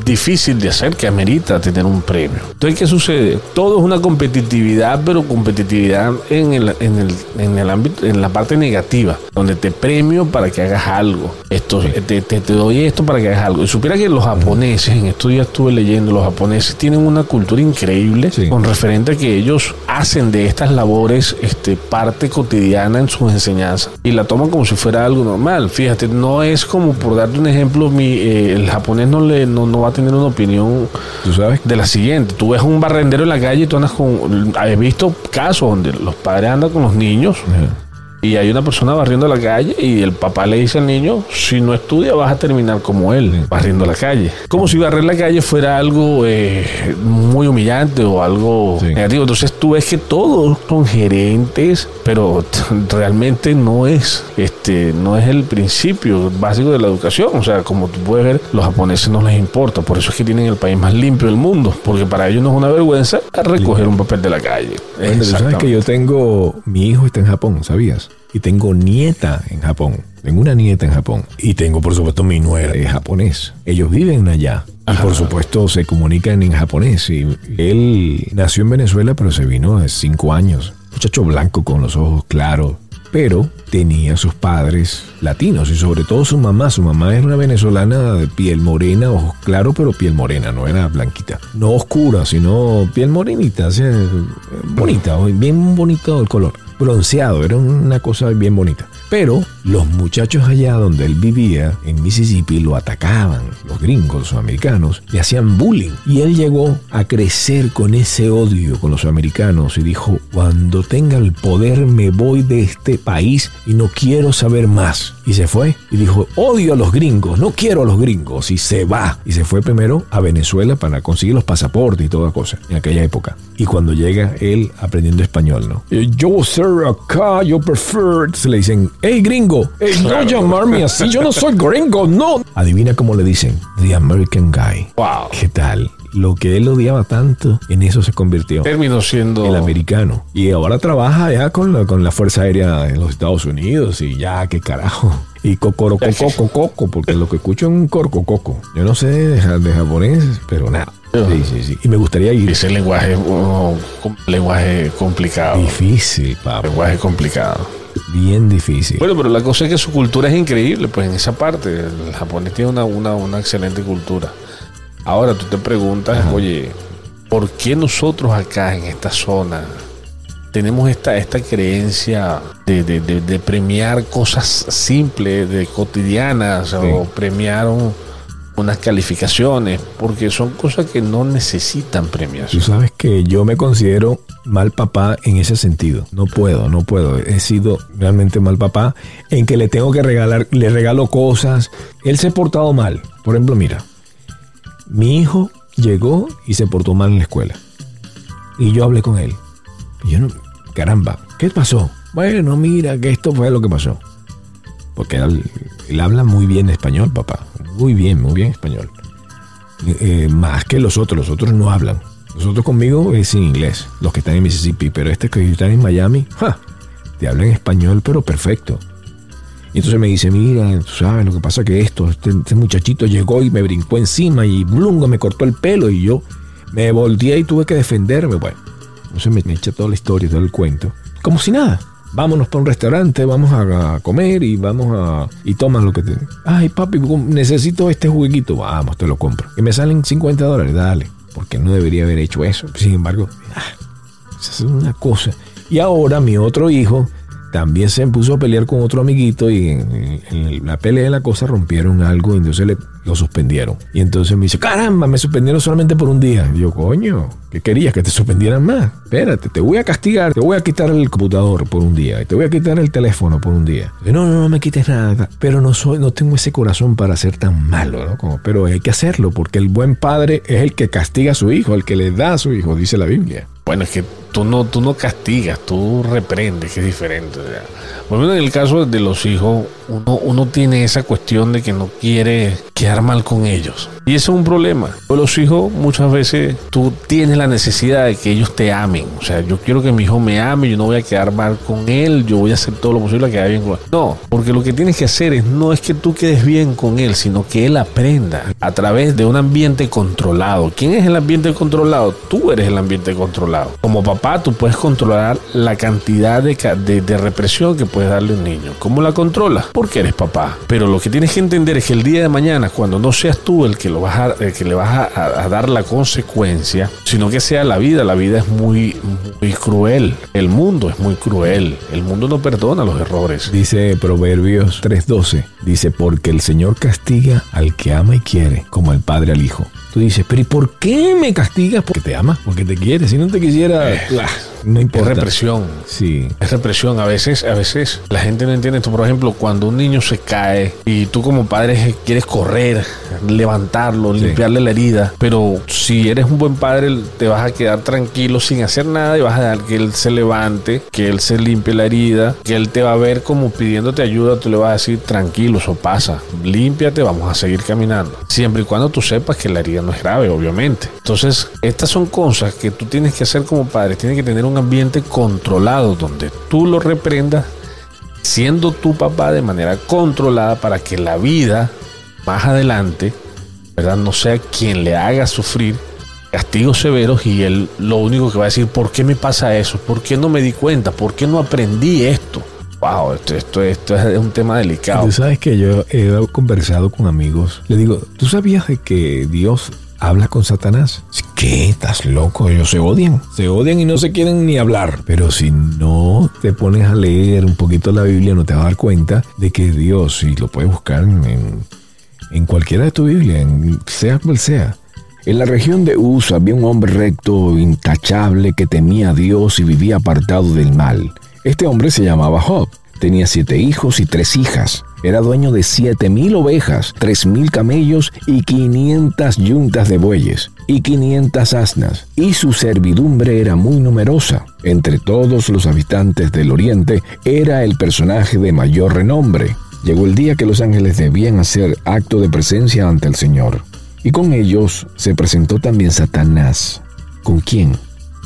difícil de hacer que amerita tener un premio. Entonces, ¿qué sucede? Todo es una competitividad, pero competitividad en el, en el, en el ámbito, en la parte negativa, donde te premio para que hagas algo. Esto, te, te- te doy esto para que hagas algo. Y supiera que los japoneses, en estos días estuve leyendo, los japoneses tienen una cultura increíble Sí. con referente a que ellos hacen de estas labores este, parte cotidiana en sus enseñanzas y la toman como si fuera algo normal. Fíjate, no es como por darte un ejemplo, mi, eh, el japonés no, le, no, no va a tener una opinión ¿Tú sabes? de la siguiente. Tú ves un barrendero en la calle y tú andas con... He visto casos donde los padres andan con los niños y hay una persona barriendo la calle y el papá le dice al niño, si no estudia vas a terminar como él, barriendo la calle. Como si barrer la calle fuera algo eh, muy humillante o algo Sí. negativo. Entonces tú ves que todos son gerentes, pero realmente no es, este, no es el principio básico de la educación. O sea, como tú puedes ver, los japoneses no les importa. Por eso es que tienen el país más limpio del mundo, porque para ellos no es una vergüenza recoger un papel de la calle. Bueno, tú sabes que yo tengo, mi hijo está en Japón, ¿sabías? Y tengo nieta en Japón. Tengo una nieta en Japón. Y tengo, por supuesto, mi nuera es japonés. Ellos viven allá. Y por supuesto se comunican en japonés. Y él nació en Venezuela, pero se vino hace cinco años. Muchacho blanco con los ojos claros. Pero tenía sus padres latinos y sobre todo su mamá. Su mamá era una venezolana de piel morena, ojos claros, pero piel morena, no era blanquita. No oscura, sino piel morenita, eh, bonita, bien bonito el color. Bronceado, era una cosa bien bonita. Pero los muchachos allá donde él vivía, en Mississippi, lo atacaban. Los gringos, los americanos, le hacían bullying. Y él llegó a crecer con ese odio con los americanos y dijo, cuando tenga el poder me voy de este país y no quiero saber más. Y se fue y dijo, odio a los gringos, no quiero a los gringos. Y se va. Y se fue primero a Venezuela para conseguir los pasaportes y toda cosa en aquella época. Y cuando llega él aprendiendo español, ¿no? Eh, Yo acá, yo prefer. Se le dicen, hey gringo, hey, no llamarme así, yo no soy gringo, no. Adivina cómo le dicen, The American Guy. Wow. ¿Qué tal? Lo que él odiaba tanto, en eso se convirtió. Terminó siendo... El americano. Y ahora trabaja ya con la, con la Fuerza Aérea de los Estados Unidos y ya, qué carajo. Y cocorocococo, coco, porque lo que escucho es un corcococo. Yo no sé de, de japonés, pero nada. Sí, sí, sí. Y me gustaría ir. Ese lenguaje, oh, com- lenguaje complicado. Difícil, papá. Lenguaje complicado. Bien difícil. Bueno, pero la cosa es que su cultura es increíble, pues en esa parte. El japonés tiene una, una, una excelente cultura. Ahora tú te preguntas, oye, ¿por qué nosotros acá en esta zona tenemos esta, esta creencia de, de- de- de premiar cosas simples, de cotidianas, o premiar un- unas calificaciones? Porque son cosas que no necesitan Tú premiación. sabes que yo me considero mal papá en ese sentido. No puedo, no puedo. He sido realmente mal papá en que le tengo que regalar, le regalo cosas. Él se ha portado mal. Por ejemplo, mira, mi hijo llegó y se portó mal en la escuela. Y yo hablé con él. Y yo no, caramba, ¿qué pasó? Bueno, mira, que esto fue lo que pasó. Porque él, él habla muy bien español, papá. Muy bien, muy bien español. Eh, más que los otros, los otros no hablan. Los otros conmigo es en inglés, los que están en Mississippi, pero este que están en Miami, ¡ja! te hablan español, pero perfecto. Y entonces me dice, mira, tú sabes, lo que pasa que esto, este, este muchachito llegó y me brincó encima y blungo me cortó el pelo y yo me volteé y tuve que defenderme. Bueno, entonces me echa toda la historia, todo el cuento. como si nada. Vámonos para un restaurante, vamos a, comer y vamos a... Y tomas lo que te... Ay, papi, necesito este juguito. Vamos, te lo compro. Que me salen 50 dólares, dale. Porque no debería haber hecho eso. Sin embargo, ah, esa es una cosa. Y ahora mi otro hijo también se puso a pelear con otro amiguito y en, la pelea de la cosa rompieron algo y entonces le, lo suspendieron. Y entonces me dice, caramba, me suspendieron solamente por un día. Y yo, coño, ¿qué querías? Que te suspendieran más. Espérate, te voy a castigar, te voy a quitar el computador por un día y te voy a quitar el teléfono por un día. no, no, no me quites nada. Pero no soy, no tengo ese corazón para ser tan malo, ¿no? Como, pero hay que hacerlo porque el buen padre es el que castiga a su hijo, el que le da a su hijo, dice la Biblia. Bueno, es que tú no, tú no castigas, tú reprendes, que es diferente. Bueno, en el caso de los hijos, uno, uno tiene esa cuestión de que no quiere quedar mal con ellos. Y eso es un problema. Con los hijos muchas veces tú tienes la necesidad de que ellos te amen. O sea, yo quiero que mi hijo me ame, yo no voy a quedar mal con él, yo voy a hacer todo lo posible que quede bien con él. No, porque lo que tienes que hacer es no es que tú quedes bien con él, sino que él aprenda a través de un ambiente controlado. ¿Quién es el ambiente controlado? Tú eres el ambiente controlado. Como papá, tú puedes controlar la cantidad de, de, represión que puedes darle a un niño. ¿Cómo la controlas? Porque eres papá. Pero lo que tienes que entender es que el día de mañana, cuando no seas tú el que lo vas a, que le vas a, dar la consecuencia, sino que sea la vida. La vida es muy, muy cruel. El mundo es muy cruel. El mundo no perdona los errores. Dice Proverbios 3:12. Dice, porque el Señor castiga al que ama y quiere, como el Padre al Hijo. Tú dices, pero ¿y por qué me castigas? Porque te ama, porque te quiere. Si no te quisiera, eh, no importa. Es represión. Sí. Es represión. A veces, a veces la gente no entiende esto. Por ejemplo, cuando un niño se cae y tú como padre quieres correr, levantarlo, limpiarle la herida, pero si eres un buen padre te vas a quedar tranquilo sin hacer nada y vas a dejar que él se levante, que él se limpie la herida, que él te va a ver como pidiéndote ayuda, tú le vas a decir tranquilo, eso pasa, límpiate, vamos a seguir caminando. Siempre y cuando tú sepas que la herida no es grave, obviamente. Entonces, estas son cosas que tú tienes que hacer como padre. Tienes que tener un ambiente controlado donde tú lo reprendas siendo tu papá de manera controlada para que la vida más adelante, ¿verdad? No sea quien le haga sufrir castigos severos y él lo único que va a decir, ¿por qué me pasa eso? ¿Por qué no me di cuenta? ¿Por qué no aprendí esto? Wow, esto, esto, esto es un tema delicado. Tú sabes que yo he conversado con amigos. Le digo, ¿tú sabías de que Dios habla con Satanás? ¿Qué? ¿Estás loco? Ellos se odian. Se odian y no se quieren ni hablar. Pero si no te pones a leer un poquito la Biblia, no te vas a dar cuenta de que Dios, y lo puedes buscar en, en cualquiera de tu Biblia, en, sea cual sea, en la región de Uz había un hombre recto, intachable, que temía a Dios y vivía apartado del mal. Este hombre se llamaba Job. Tenía siete hijos y tres hijas. Era dueño de siete mil ovejas, tres mil camellos y quinientas yuntas de bueyes y quinientas asnas. Y su servidumbre era muy numerosa. Entre todos los habitantes del oriente era el personaje de mayor renombre. Llegó el día que los ángeles debían hacer acto de presencia ante el Señor. Y con ellos se presentó también Satanás. ¿Con quién?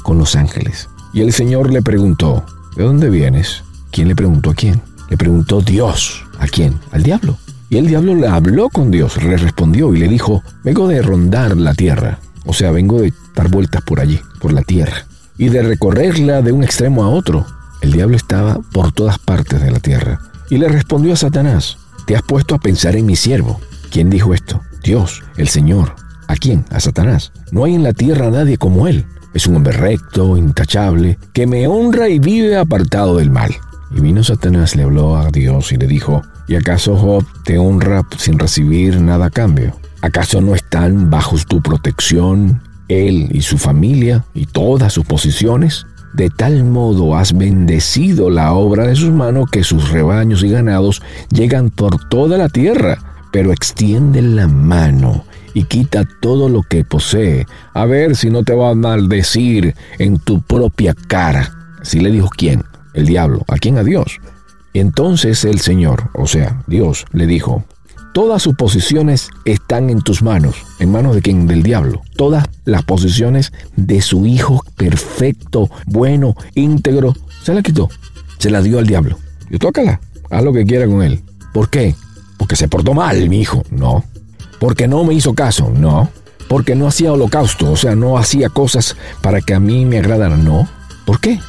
Con los ángeles. Y el Señor le preguntó, ¿De dónde vienes? ¿Quién le preguntó a quién? Le preguntó Dios. ¿A quién? Al diablo. Y el diablo le habló con Dios, le respondió y le dijo, vengo de rondar la tierra. O sea, vengo de dar vueltas por allí, por la tierra, y de recorrerla de un extremo a otro. El diablo estaba por todas partes de la tierra. Y le respondió a Satanás, te has puesto a pensar en mi siervo. ¿Quién dijo esto? Dios, el Señor. ¿A quién? A Satanás. No hay en la tierra nadie como él es un hombre recto, intachable, que me honra y vive apartado del mal. Y vino Satanás, le habló a Dios y le dijo, ¿y acaso Job te honra sin recibir nada a cambio? ¿Acaso no están bajo tu protección él y su familia y todas sus posiciones? De tal modo has bendecido la obra de sus manos que sus rebaños y ganados llegan por toda la tierra, pero extiende la mano y quita todo lo que posee, a ver si no te va a maldecir en tu propia cara. Así le dijo quién, el diablo, ¿a quién? A Dios. Entonces el Señor, o sea, Dios, le dijo, todas sus posiciones están en tus manos. ¿En manos de quién? Del diablo. Todas las posiciones de su Hijo perfecto, bueno, íntegro, se la quitó. Se la dio al diablo. Y tócala, haz lo que quiera con él. ¿Por qué? Porque se portó mal, mi hijo. No, porque no me hizo caso, no. Porque no hacía holocausto, o sea, no hacía cosas para que a mí me agradaran, no. ¿Por qué?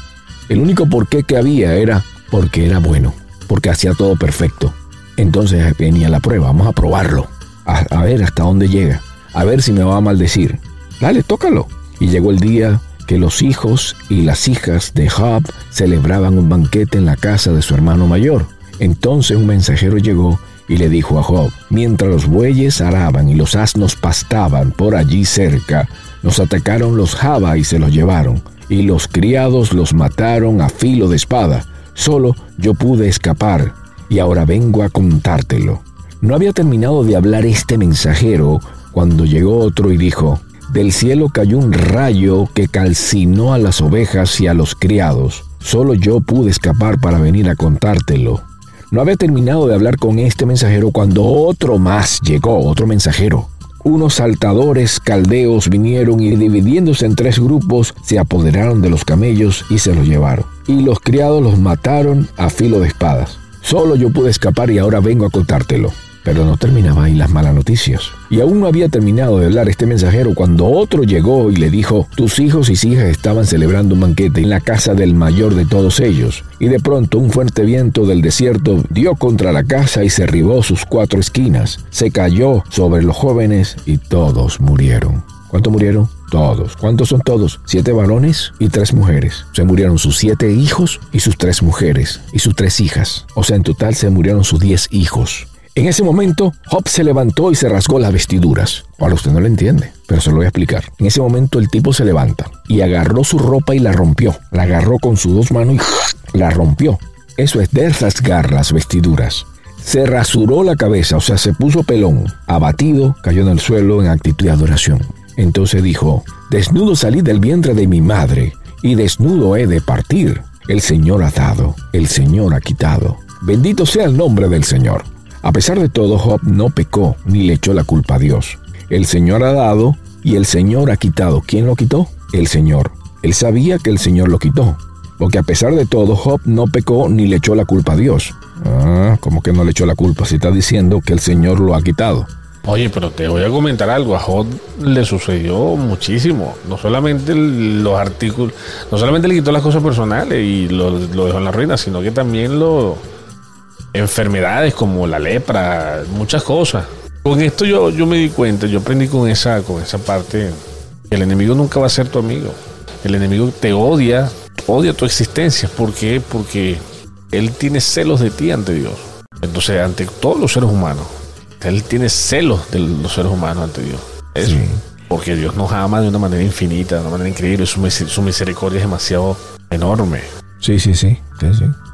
El único porqué que había era porque era bueno, porque hacía todo perfecto. Entonces venía la prueba, vamos a probarlo, a, ver hasta dónde llega, a ver si me va a maldecir. Dale, tócalo. Y llegó el día que los hijos y las hijas de Job celebraban un banquete en la casa de su hermano mayor. Entonces un mensajero llegó y le dijo a Job, mientras los bueyes araban y los asnos pastaban por allí cerca, nos atacaron los Jaba y se los llevaron, y los criados los mataron a filo de espada. Solo yo pude escapar, y ahora vengo a contártelo. No había terminado de hablar este mensajero cuando llegó otro y dijo, del cielo cayó un rayo que calcinó a las ovejas y a los criados. Solo yo pude escapar para venir a contártelo. No había terminado de hablar con este mensajero cuando otro más llegó, otro mensajero. Unos saltadores caldeos vinieron y dividiéndose en tres grupos se apoderaron de los camellos y se los llevaron. Y los criados los mataron a filo de espadas. Solo yo pude escapar y ahora vengo a contártelo. Pero no terminaba ahí las malas noticias. Y aún no había terminado de hablar este mensajero cuando otro llegó y le dijo, tus hijos y hijas estaban celebrando un banquete en la casa del mayor de todos ellos. Y de pronto un fuerte viento del desierto dio contra la casa y derribó sus cuatro esquinas. Se cayó sobre los jóvenes y todos murieron. ¿Cuántos murieron? Todos. ¿Cuántos son todos? Siete varones y tres mujeres. Se murieron sus siete hijos y sus tres mujeres y sus tres hijas. O sea, en total se murieron sus diez hijos. En ese momento, Job se levantó y se rasgó las vestiduras. Ahora usted no lo entiende, pero se lo voy a explicar. En ese momento el tipo se levanta y agarró su ropa y la rompió. La agarró con sus dos manos y la rompió. Eso es de rasgar las vestiduras. Se rasuró la cabeza, o sea, se puso pelón. Abatido, cayó en el suelo en actitud de adoración. Entonces dijo, desnudo salí del vientre de mi madre, y desnudo he de partir. El Señor ha dado, el Señor ha quitado. Bendito sea el nombre del Señor. A pesar de todo, Job no pecó ni le echó la culpa a Dios. El Señor ha dado y el Señor ha quitado. ¿Quién lo quitó? El Señor. Él sabía que el Señor lo quitó. Porque a pesar de todo, Job no pecó ni le echó la culpa a Dios. Ah, ¿cómo que no le echó la culpa? Si está diciendo que el Señor lo ha quitado. Oye, pero te voy a comentar algo. A Job le sucedió muchísimo. No solamente los artículos, no solamente le quitó las cosas personales y lo, lo dejó en la ruina, sino que también lo, enfermedades como la lepra, muchas cosas. Con esto yo, yo me di cuenta, yo aprendí con esa, con esa parte, el enemigo nunca va a ser tu amigo. El enemigo te odia, odia tu existencia. ¿Por qué? Porque él tiene celos de ti ante Dios. Entonces, ante todos los seres humanos. Él tiene celos de los seres humanos ante Dios. Eso. Porque Dios nos ama de una manera infinita, de una manera increíble. Su, su misericordia es demasiado enorme. Sí, sí, sí,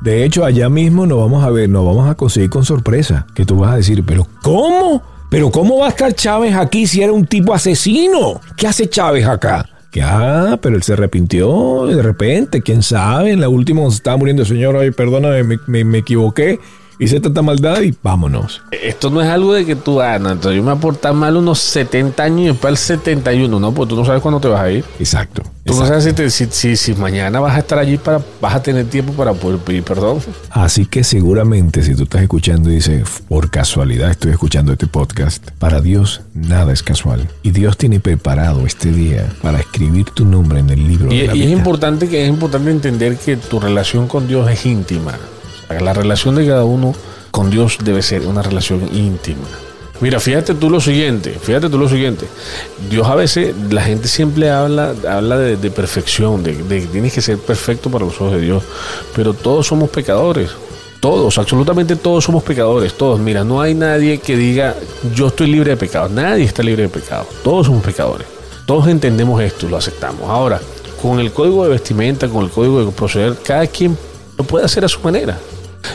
De hecho, allá mismo nos vamos a ver, nos vamos a conseguir con sorpresa. Que tú vas a decir, pero ¿cómo? ¿Pero cómo va a estar Chávez aquí si era un tipo asesino? ¿Qué hace Chávez acá? Que, ah, pero él se arrepintió de repente, quién sabe. En la última se estaba muriendo el señor, ay, perdóname, me, me equivoqué hice tanta maldad y vámonos. Esto no es algo de que tú, ah, no, entonces yo me aporté mal unos 70 años y después al 71, ¿no? Pues tú no sabes cuándo te vas a ir. Exacto. Tú no sabes si, si, si, mañana vas a estar allí para, vas a tener tiempo para poder pedir perdón. Así que seguramente si tú estás escuchando y dices, por casualidad estoy escuchando este podcast, para Dios nada es casual. Y Dios tiene preparado este día para escribir tu nombre en el libro. Y, de la y vida. es importante que es importante entender que tu relación con Dios es íntima. La relación de cada uno con Dios debe ser una relación íntima. Mira, fíjate tú lo siguiente, fíjate tú lo siguiente. Dios a veces, la gente siempre habla, habla de, perfección, de, de que tienes que ser perfecto para los ojos de Dios, pero todos somos pecadores. Todos, absolutamente todos somos pecadores, todos. Mira, no hay nadie que diga yo estoy libre de pecado. Nadie está libre de pecado. Todos somos pecadores. Todos entendemos esto, lo aceptamos. Ahora, con el código de vestimenta, con el código de proceder, cada quien lo puede hacer a su manera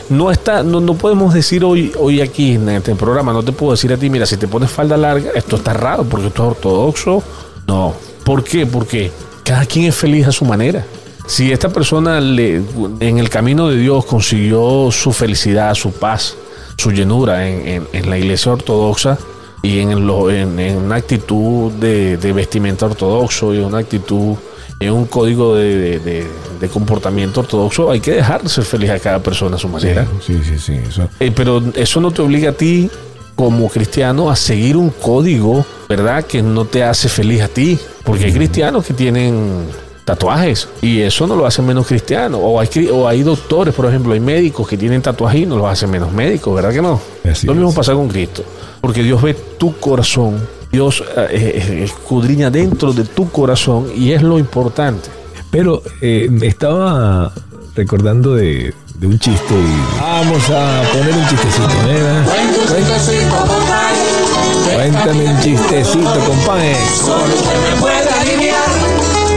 no está, no, no, podemos decir hoy, hoy aquí en este programa, no te puedo decir a ti, mira, si te pones falda larga, esto está raro porque esto es ortodoxo. No. ¿Por qué? Porque cada quien es feliz a su manera. Si esta persona le, en el camino de Dios consiguió su felicidad, su paz, su llenura en, en, en la iglesia ortodoxa y en, lo, en una actitud de, de vestimenta ortodoxo y una actitud en un código de, de, de, comportamiento ortodoxo, hay que dejar ser feliz a cada persona a su manera. Sí, sí, sí. Eso. Eh, pero eso no te obliga a ti, como cristiano, a seguir un código, ¿verdad? Que no te hace feliz a ti. Porque hay cristianos que tienen tatuajes. Y eso no lo hace menos cristiano. O hay, o hay doctores, por ejemplo, hay médicos que tienen tatuajes y no los hace menos médicos, ¿verdad que no? Así lo mismo es. pasa con Cristo. Porque Dios ve tu corazón. Dios eh, eh, escudriña dentro de tu corazón y es lo importante. Pero eh, estaba recordando de, un chiste y vamos a poner un chistecito, ¿eh? Cuéntame un chistecito, compadre. me puede aliviar.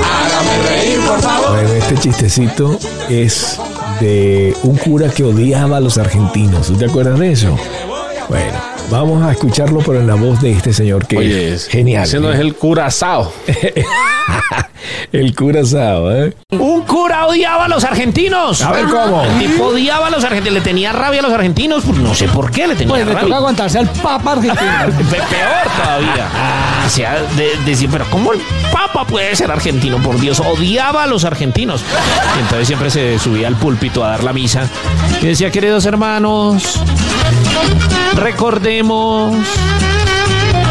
Hágame reír, por favor. Bueno, este chistecito es de un cura que odiaba a los argentinos. ¿Tú te acuerdas de eso? Bueno, vamos a escucharlo, pero en la voz de este señor que Oye, es genial. Ese no es el curazao. el curazao, ¿eh? Un cura odiaba a los argentinos. A ver cómo. El tipo odiaba a los argentinos. Le tenía rabia a los argentinos. pues, No sé por qué le tenía Pues le rabia. toca aguantarse al Papa argentino. Pe- peor todavía. O sea, de- decir, pero ¿cómo el Papa puede ser argentino? Por Dios, odiaba a los argentinos. Y entonces siempre se subía al púlpito a dar la misa y decía, queridos hermanos,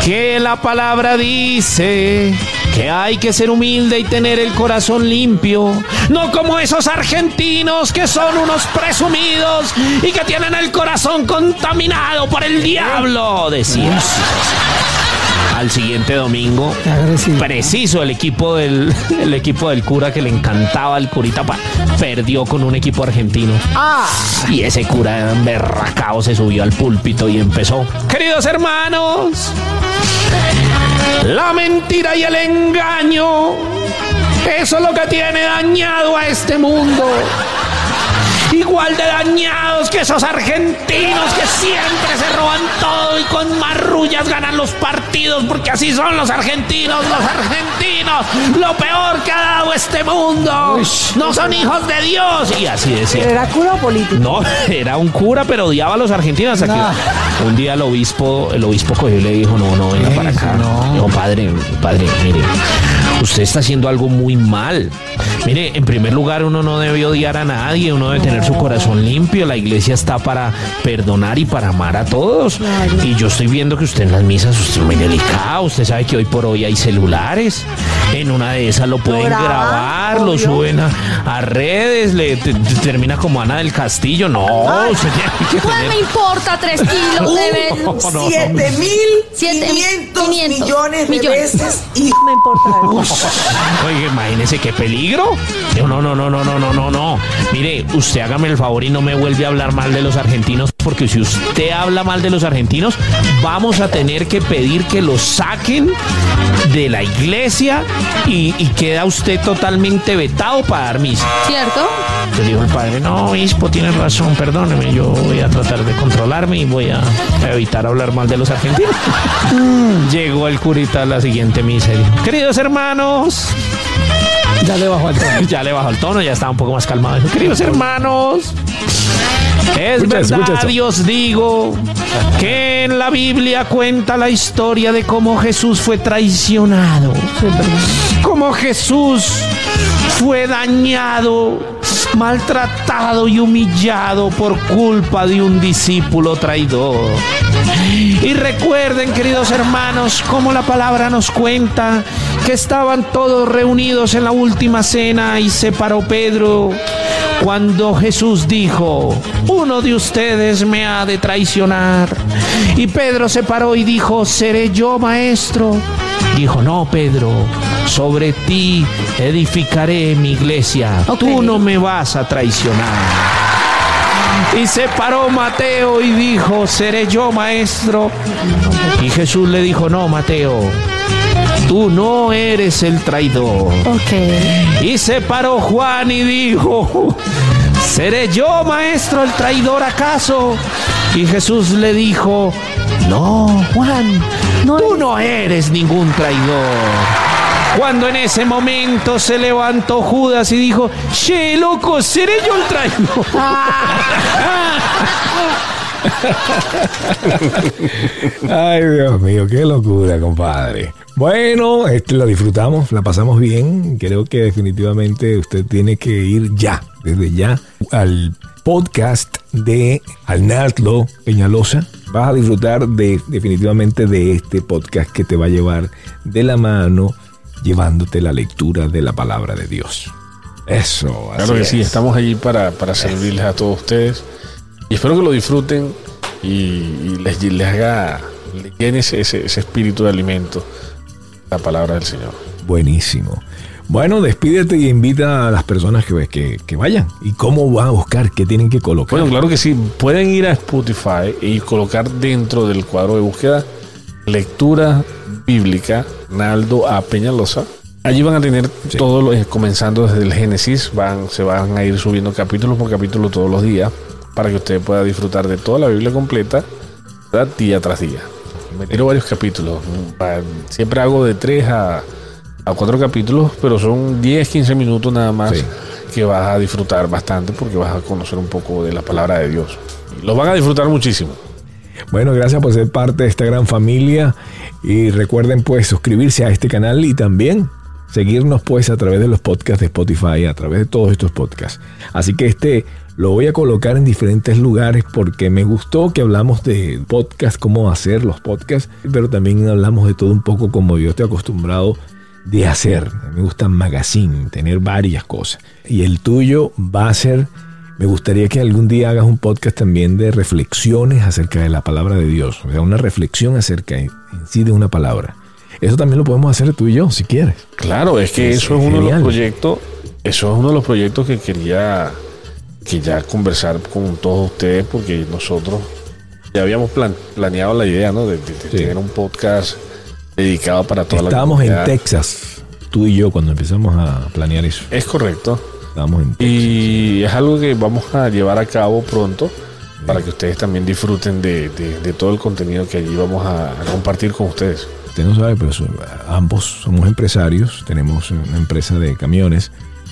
que la palabra dice que hay que ser humilde y tener el corazón limpio, no como esos argentinos que son unos presumidos y que tienen el corazón contaminado por el diablo, decía. Al siguiente domingo, agresivo. preciso el equipo del el equipo del cura que le encantaba al curita pa- perdió con un equipo argentino. Y ese cura berracao se subió al púlpito y empezó. Queridos hermanos, la mentira y el engaño, eso es lo que tiene dañado a este mundo. Igual de dañados que esos argentinos que siempre se roban todo y con marrullas ganan los partidos, porque así son los argentinos, los argentinos, lo peor que ha dado este mundo. No son hijos de Dios. Y así decía. ¿Era cura o político? No, era un cura, pero odiaba a los argentinos. Un día el obispo, el obispo cogió y le dijo, no, no, venga para acá. no. Dijo, padre, padre, mire, usted está haciendo algo muy mal. Mire, en primer lugar, uno no debe odiar a nadie, uno debe tener su corazón limpio. La iglesia está para perdonar y para amar a todos. Y yo estoy viendo que usted en las misas, usted es muy delicado. Usted sabe que hoy por hoy hay celulares. En una de esas lo pueden graba, grabar, lo suben a, a redes, le te- te- termina como Ana del Castillo. No, usted tiene que Pues me importa tres kilos de vez. No, no, no. Siete mil Siete quinientos quinientos millones de millones. veces y Me importa eso. Oye, imagínese qué peligro. No, no, no, no, no, no, no, no. Mire, usted hágame el favor y no me vuelve a hablar mal de los argentinos porque si usted habla mal de los argentinos, vamos a tener que pedir que los saquen de la iglesia y, y queda usted totalmente vetado para dar misa. ¿Cierto? Le dijo el padre, no, obispo, tienes razón, perdóneme, yo voy a tratar de controlarme y voy a evitar hablar mal de los argentinos. Llegó el curita a la siguiente misa y dijo, queridos hermanos, Ya le bajó al tono. ya le bajó el tono, ya estaba un poco más calmado. Dijo, queridos hermanos, es Escucha verdad, escucha y os digo que en la Biblia cuenta la historia de cómo Jesús fue traicionado. Cómo Jesús fue dañado, maltratado y humillado por culpa de un discípulo traidor. Y recuerden, queridos hermanos, cómo la palabra nos cuenta que estaban todos reunidos en la última cena y se paró Pedro cuando Jesús dijo, uno de ustedes me ha de traicionar. Y Pedro se paró y dijo, ¿seré yo maestro? Dijo, no, Pedro, sobre ti edificaré mi iglesia. Tú no me vas a traicionar. Y se paró Mateo y dijo, ¿seré yo maestro? Y Jesús le dijo, no, Mateo, tú no eres el traidor. Ok. Y se paró Juan y dijo, ¿seré yo maestro el traidor acaso? Y Jesús le dijo, no, Juan, tú no eres ningún traidor. Cuando en ese momento se levantó Judas y dijo, che, loco, ¿seré yo el traidor? Ay, Dios mío, qué locura, compadre. Bueno, este lo disfrutamos, la pasamos bien. Creo que definitivamente usted tiene que ir ya, desde ya, al podcast de Alnatlo Peñalosa. Vas a disfrutar de, definitivamente de este podcast que te va a llevar de la mano llevándote la lectura de la palabra de Dios. Eso, Claro que sí, es. estamos allí para, para servirles a todos ustedes. Y espero que lo disfruten y, y les, les haga, les llene ese, ese- ese espíritu de alimento, la palabra del Señor. Buenísimo. Bueno, despídete y invita a las personas que, que, que vayan. ¿Y cómo van a buscar? ¿Qué tienen que colocar? Bueno, claro que sí, pueden ir a Spotify y colocar dentro del cuadro de búsqueda lectura bíblica Naldo A. Peñalosa. Allí van a tener Sí. todo, lo- eh, comenzando desde el Génesis, van, se van a ir subiendo capítulo por capítulo todos los días para que usted pueda disfrutar de toda la Biblia completa, ¿verdad? día tras día. Me tiro varios capítulos, va- siempre hago de tres a, a cuatro capítulos, pero son 10, 15 minutos nada más Sí. que vas a disfrutar bastante porque vas a conocer un poco de la palabra de Dios. Y Lo van a disfrutar muchísimo. Bueno, gracias por ser parte de esta gran familia y recuerden pues suscribirse a este canal y también seguirnos pues a través de los podcasts de Spotify, a través de todos estos podcasts. Así que este lo voy a colocar en diferentes lugares porque me gustó que hablamos de podcast, cómo hacer los podcasts, pero también hablamos de todo un poco como yo estoy acostumbrado de hacer. Me gusta magazine, tener varias cosas. Y el tuyo va a ser me gustaría que algún día hagas un podcast también de reflexiones acerca de la palabra de Dios. O sea, una reflexión acerca en en sí de una palabra. Eso también lo podemos hacer tú y yo, si quieres. Claro, es que Es eso es uno de los proyectos, eso es uno de los proyectos que quería que ya conversar con todos ustedes porque nosotros ya habíamos plan- planeado la idea, ¿no? De, de- de Sí. tener un podcast dedicado para toda Estábamos la en comunidad. Texas, tú y yo, cuando empezamos a planear eso. Es correcto. Estábamos en. Y es algo que vamos a llevar a cabo pronto para que ustedes también disfruten de, de- de todo el contenido que allí vamos a, a compartir con ustedes. Usted no sabe, pero ambos somos empresarios, tenemos una empresa de camiones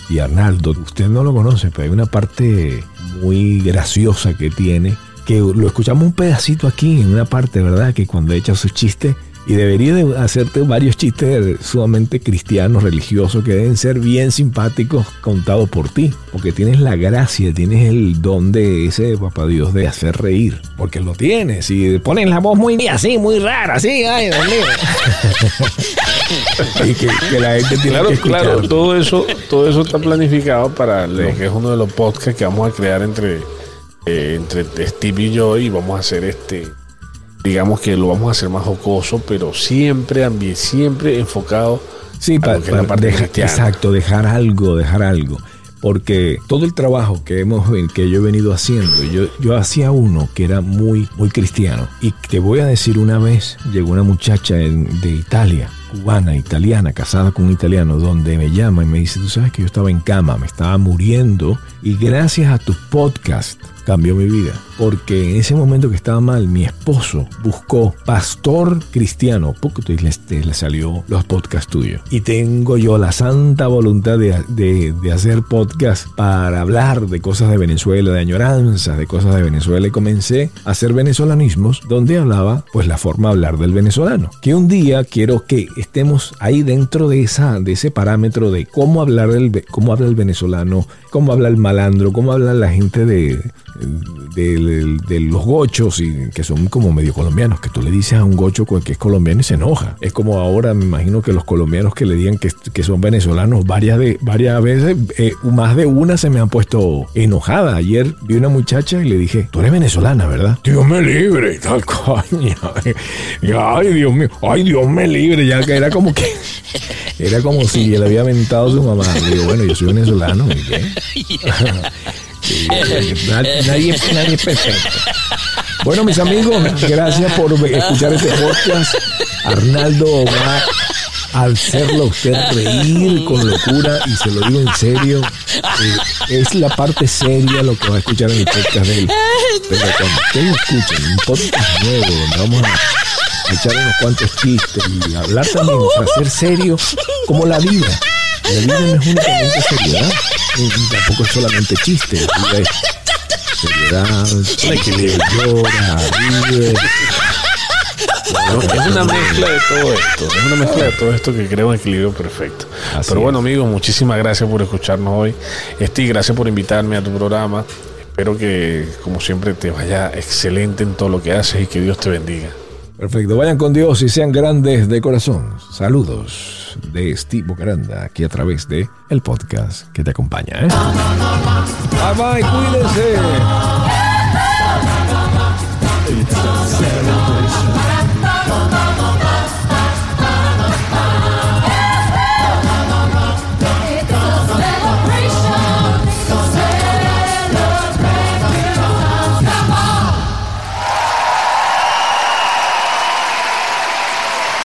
y Arnaldo, usted no lo conoce, pero hay una parte muy graciosa que tiene, que lo escuchamos un pedacito aquí, en una parte, ¿verdad? Que cuando echa sus chistes, y debería de hacerte varios chistes sumamente cristianos, religiosos, que deben ser bien simpáticos contados por ti, porque tienes la gracia, tienes el don de ese papá Dios de hacer reír, porque lo tienes, y pones la voz muy así, muy rara, así, ay, Dios mío. y que, que la gente tiene Claro, que claro, todo eso, todo eso está planificado para lo que es uno de los podcasts que vamos a crear entre, eh, entre Steve y yo y vamos a hacer este, digamos que lo vamos a hacer más jocoso, pero siempre, siempre enfocado Sí, a para, lo que es la parte cristiana. exacto, dejar algo, dejar algo. Porque todo el trabajo que hemos que yo he venido haciendo, yo, yo hacía uno que era muy, muy cristiano. Y te voy a decir una vez, llegó una muchacha en- de Italia, cubana, italiana, casada con un italiano, donde me llama y me dice, tú sabes que yo estaba en cama, me estaba muriendo, y gracias a tus podcasts cambió mi vida. Porque en ese momento que estaba mal, mi esposo buscó pastor cristiano. Poco te le, le salió los podcasts tuyos. Y tengo yo la santa voluntad de, de- hacer podcast para hablar de cosas de Venezuela, de añoranzas, de cosas de Venezuela. Y comencé a hacer venezolanismos donde hablaba pues la forma de hablar del venezolano. Que un día quiero que estemos ahí dentro de, esa, de ese parámetro de cómo hablar ve- cómo habla el venezolano, cómo habla el malandro, cómo habla la gente de, de, de los gochos y que son como medio colombianos, que tú le dices a un gocho que es colombiano y se enoja. Es como ahora me imagino que los colombianos que le digan que, que son venezolanos varias de varias veces, eh, más de una se me han puesto enojada. Ayer vi una muchacha y le dije, tú eres venezolana, ¿verdad? Dios me libre tal coño. Ay, Dios mío, ay, Dios me libre, ya que era como que era como si le había mentado a su mamá. Le digo, bueno, yo soy venezolano, ¿y qué? Nadie, nadie, es perfecto. Bueno, mis amigos, gracias por escuchar este podcast. Arnaldo va a hacerlo usted reír con locura y se lo digo en serio. eh, es la parte seria lo que va a escuchar en el podcast de él. Pero cuando ustedes escuchen un podcast nuevo donde vamos a echar unos cuantos chistes y hablar también para ser serio como la vida. La vida no es únicamente seriedad, ni tampoco es solamente chiste. Vida es seriedad, llora. No, es una mezcla de todo esto, es una mezcla de todo esto que crea un equilibrio perfecto. Así Pero bueno, es. amigos, muchísimas gracias por escucharnos hoy. Esti, gracias por invitarme a tu programa. Espero que, como siempre, te vaya excelente en todo lo que haces y que Dios te bendiga. Perfecto, vayan con Dios y sean grandes de corazón. Saludos de Steve Bocaranda, aquí a través de el podcast que te acompaña. ¿eh? Bye bye, cuídense.